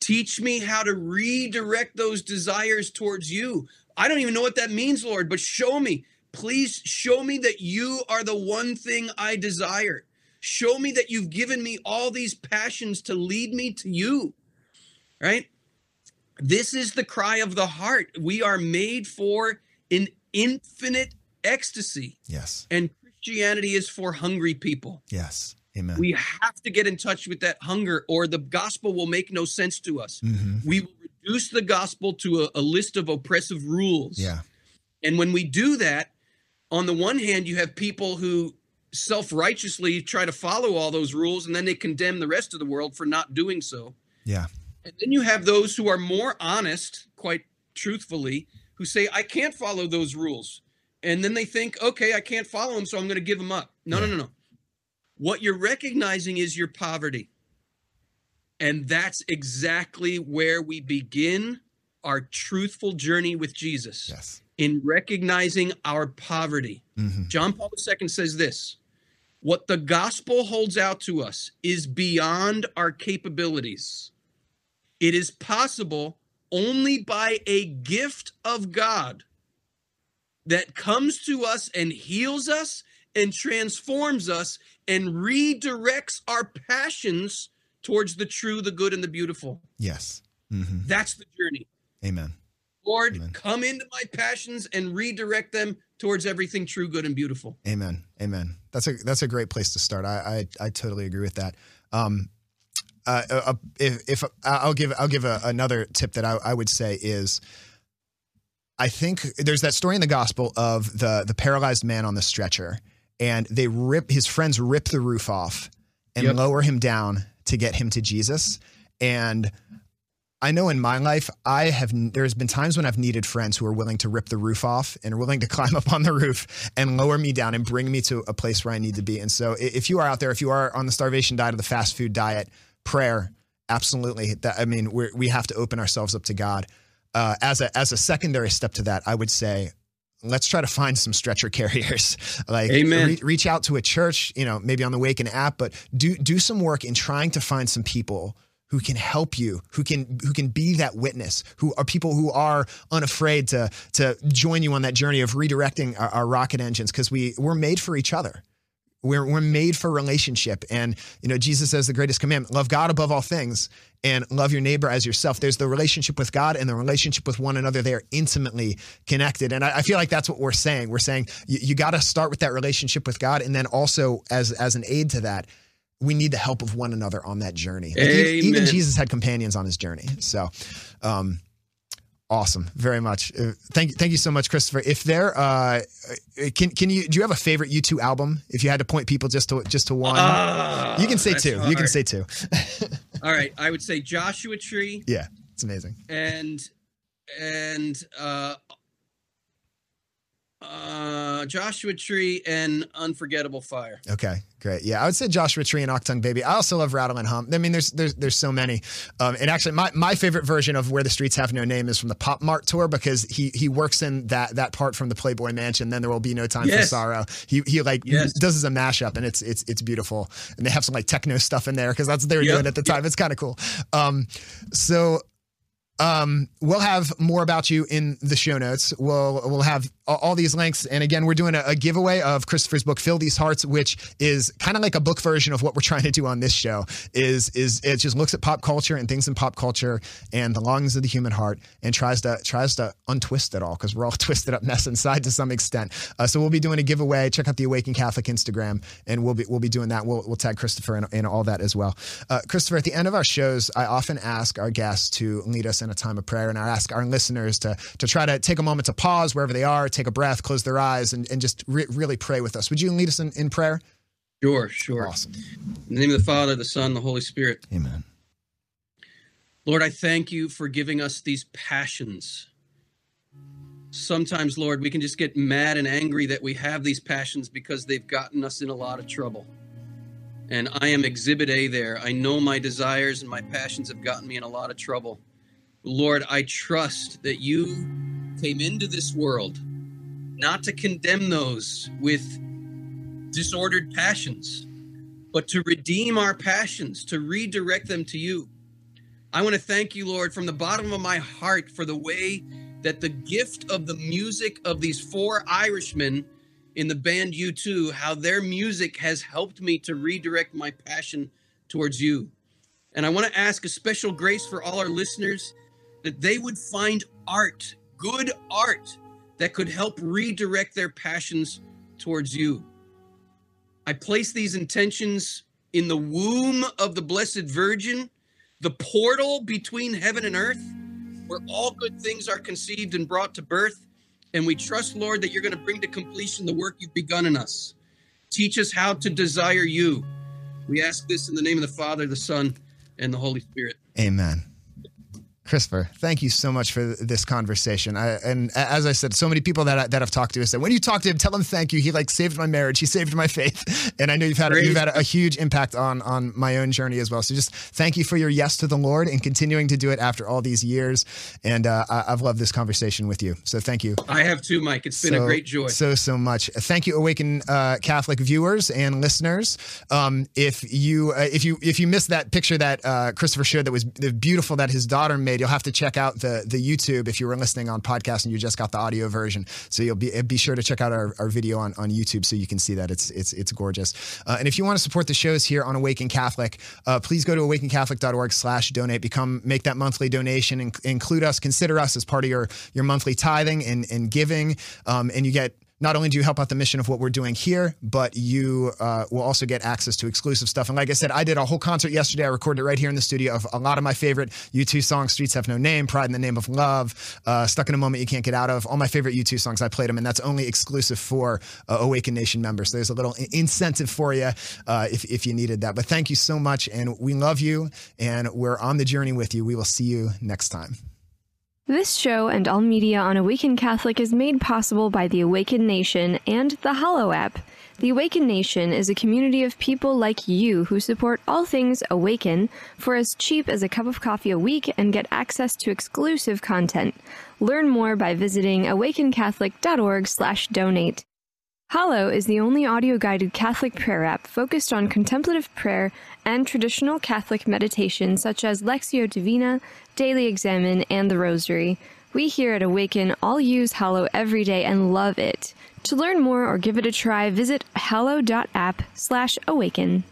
Teach me how to redirect those desires towards you. I don't even know what that means, Lord, but show me. Please show me that you are the one thing I desire. Show me that you've given me all these passions to lead me to you. Right? This is the cry of the heart. We are made for an infinite ecstasy, yes and Christianity is for hungry people. yes amen We have to get in touch with that hunger, or the gospel will make no sense to us. hmm We will reduce the gospel to a, a list of oppressive rules. yeah And when we do that, on the one hand, you have people who self righteously try to follow all those rules and then they condemn the rest of the world for not doing so. yeah And then you have those who are more honest, quite truthfully, who say, I can't follow those rules. And then they think, okay, I can't follow them, so I'm going to give them up. No, no, Yeah. no, no. What you're recognizing is your poverty. And that's exactly where we begin our truthful journey with Jesus yes in recognizing our poverty. hmm John Paul II says this What the gospel holds out to us is beyond our capabilities. It is possible only by a gift of God that comes to us and heals us and transforms us and redirects our passions towards the true, the good, and the beautiful. yes hmm That's the journey. amen Lord, Amen. come into my passions and redirect them towards everything true, good, and beautiful. Amen. Amen. That's a that's a great place to start. I I, I totally agree with that. Um, uh, uh, if, if I'll give I'll give a, another tip that I, I would say is, I think there's that story in the gospel of the the paralyzed man on the stretcher, and they rip his friends rip the roof off and Yep. lower him down to get him to Jesus, and I know in my life, I have there's been times when I've needed friends who are willing to rip the roof off and are willing to climb up on the roof and lower me down and bring me to a place where I need to be. And so, if you are out there, if you are on the starvation diet or the fast food diet, prayer, absolutely. That I mean, we we have to open ourselves up to God. Uh, as a as a secondary step to that, I would say, let's try to find some stretcher carriers. like, re- reach out to a church, you know, maybe on the Waken app, but do do some work in trying to find some people who can help you, who can who can be that witness, who are people who are unafraid to to join you on that journey of redirecting our, our rocket engines because we we're made for each other. We're, we're made for relationship. And, you know, Jesus says the greatest commandment love God above all things and love your neighbor as yourself. There's the relationship with God and the relationship with one another. They are intimately connected. And I, I feel like that's what we're saying. We're saying you, you got to start with that relationship with God. And then also, as, as an aid to that, we need the help of one another on that journey. Like, e- even Jesus had companions on his journey. So, um, awesome, very much. Uh, thank thank you so much, Christopher. If there, uh, can can you do you have a favorite U2 album? If you had to point people just to just to one, Ah, you can say two. You can say two. All right, I would say Joshua Tree yeah, it's amazing. and and uh uh Joshua Tree and Unforgettable Fire. Okay, great. Yeah, I would say Joshua Tree and Achtung Baby. I also love Rattle and Hum. I mean, there's there's there's so many. Um, and actually, my, my favorite version of Where the Streets Have No Name is from the PopMart tour because he he works in that that part from the Playboy Mansion. Then there will be no time for Yes. sorrow. He he like Yes. does as a mashup, and it's it's it's beautiful. And they have some like techno stuff in there because that's what they were Yep, doing at the time. It's kind of cool. Um, so um, we'll have more about you in the show notes. We'll we'll have all, these links, and again, we're doing a, a giveaway of Christopher's book, "Fill These Hearts," which is kind of like a book version of what we're trying to do on this show. Is is it just looks at pop culture and things in pop culture and the longings of the human heart, and tries to tries to untwist it all because we're all twisted up mess inside to some extent. Uh, so we'll be doing a giveaway. Check out the Awaken Catholic Instagram, and we'll be we'll be doing that. We'll we'll tag Christopher in, in all that as well. Uh, Christopher, at the end of our shows, I often ask our guests to lead us in a time of prayer, and I ask our listeners to to try to take a moment to pause wherever they are, take a breath, close their eyes, and, and just re- really pray with us. Would you lead us in, in prayer? Sure, sure. Awesome. In the name of the Father, the Son, the Holy Spirit. Amen. Lord, I thank you for giving us these passions. Sometimes, Lord, we can just get mad and angry that we have these passions because they've gotten us in a lot of trouble. And I am exhibit A there. I know my desires and my passions have gotten me in a lot of trouble. Lord, I trust that you came into this world not to condemn those with disordered passions, but to redeem our passions, to redirect them to you. I want to thank you, Lord, from the bottom of my heart for the way that the gift of the music of these four Irishmen in the band U2, how their music has helped me to redirect my passion towards you. And I want to ask a special grace for all our listeners that they would find art, good art, that could help redirect their passions towards you. I place these intentions in the womb of the Blessed Virgin, the portal between heaven and earth, where all good things are conceived and brought to birth. And we trust, Lord, that you're going to bring to completion the work you've begun in us. Teach us how to desire you. We ask this in the name of the Father, the Son, and the Holy Spirit. Amen. Christopher, thank you so much for this conversation. I, and as I said, so many people that I, that I've talked to have said, when you talk to him, tell him thank you. He like saved my marriage. He saved my faith. And I know you've had you've had a, huge impact on on my own journey as well. So just thank you for your yes to the Lord and continuing to do it after all these years. And uh, I, I've loved this conversation with you. So thank you. I have too, Mike. It's been so, a great joy. So, so much. Thank you, Awaken uh, Catholic viewers and listeners. Um, if you uh, if you if you missed that picture that uh, Christopher showed that was beautiful that his daughter made, you'll have to check out the the YouTube if you were listening on podcast and you just got the audio version. So you'll be be sure to check out our, our video on, on YouTube so you can see that it's it's it's gorgeous. Uh, and if you want to support the shows here on Awaken Catholic, uh, please go to awakencatholic.org/donate. Become make that monthly donation. In, include us, consider us as part of your your monthly tithing and and giving, um, and you get not only do you help out the mission of what we're doing here, but you uh, will also get access to exclusive stuff. And like I said, I did a whole concert yesterday. I recorded it right here in the studio of a lot of my favorite U2 songs Streets Have No Name, Pride in the Name of Love, uh, Stuck in a Moment You Can't Get Out of. All my favorite U2 songs, I played them, and that's only exclusive for uh, Awaken Nation members. So there's a little incentive for you uh, if, if you needed that. But thank you so much, and we love you, and we're on the journey with you. We will see you next time. This show and all media on Awaken Catholic is made possible by the Awaken Nation and the Hallow app. The Awaken Nation is a community of people like you who support all things Awaken for as cheap as a cup of coffee a week and get access to exclusive content. Learn more by visiting awakencatholic.org/donate. Hallow is the only audio guided Catholic prayer app focused on contemplative prayer and traditional Catholic meditation such as Lectio Divina, Daily Examen, and the Rosary. We here at Awaken all use Hallow every day and love it. To learn more or give it a try, visit hallow.app slash awaken.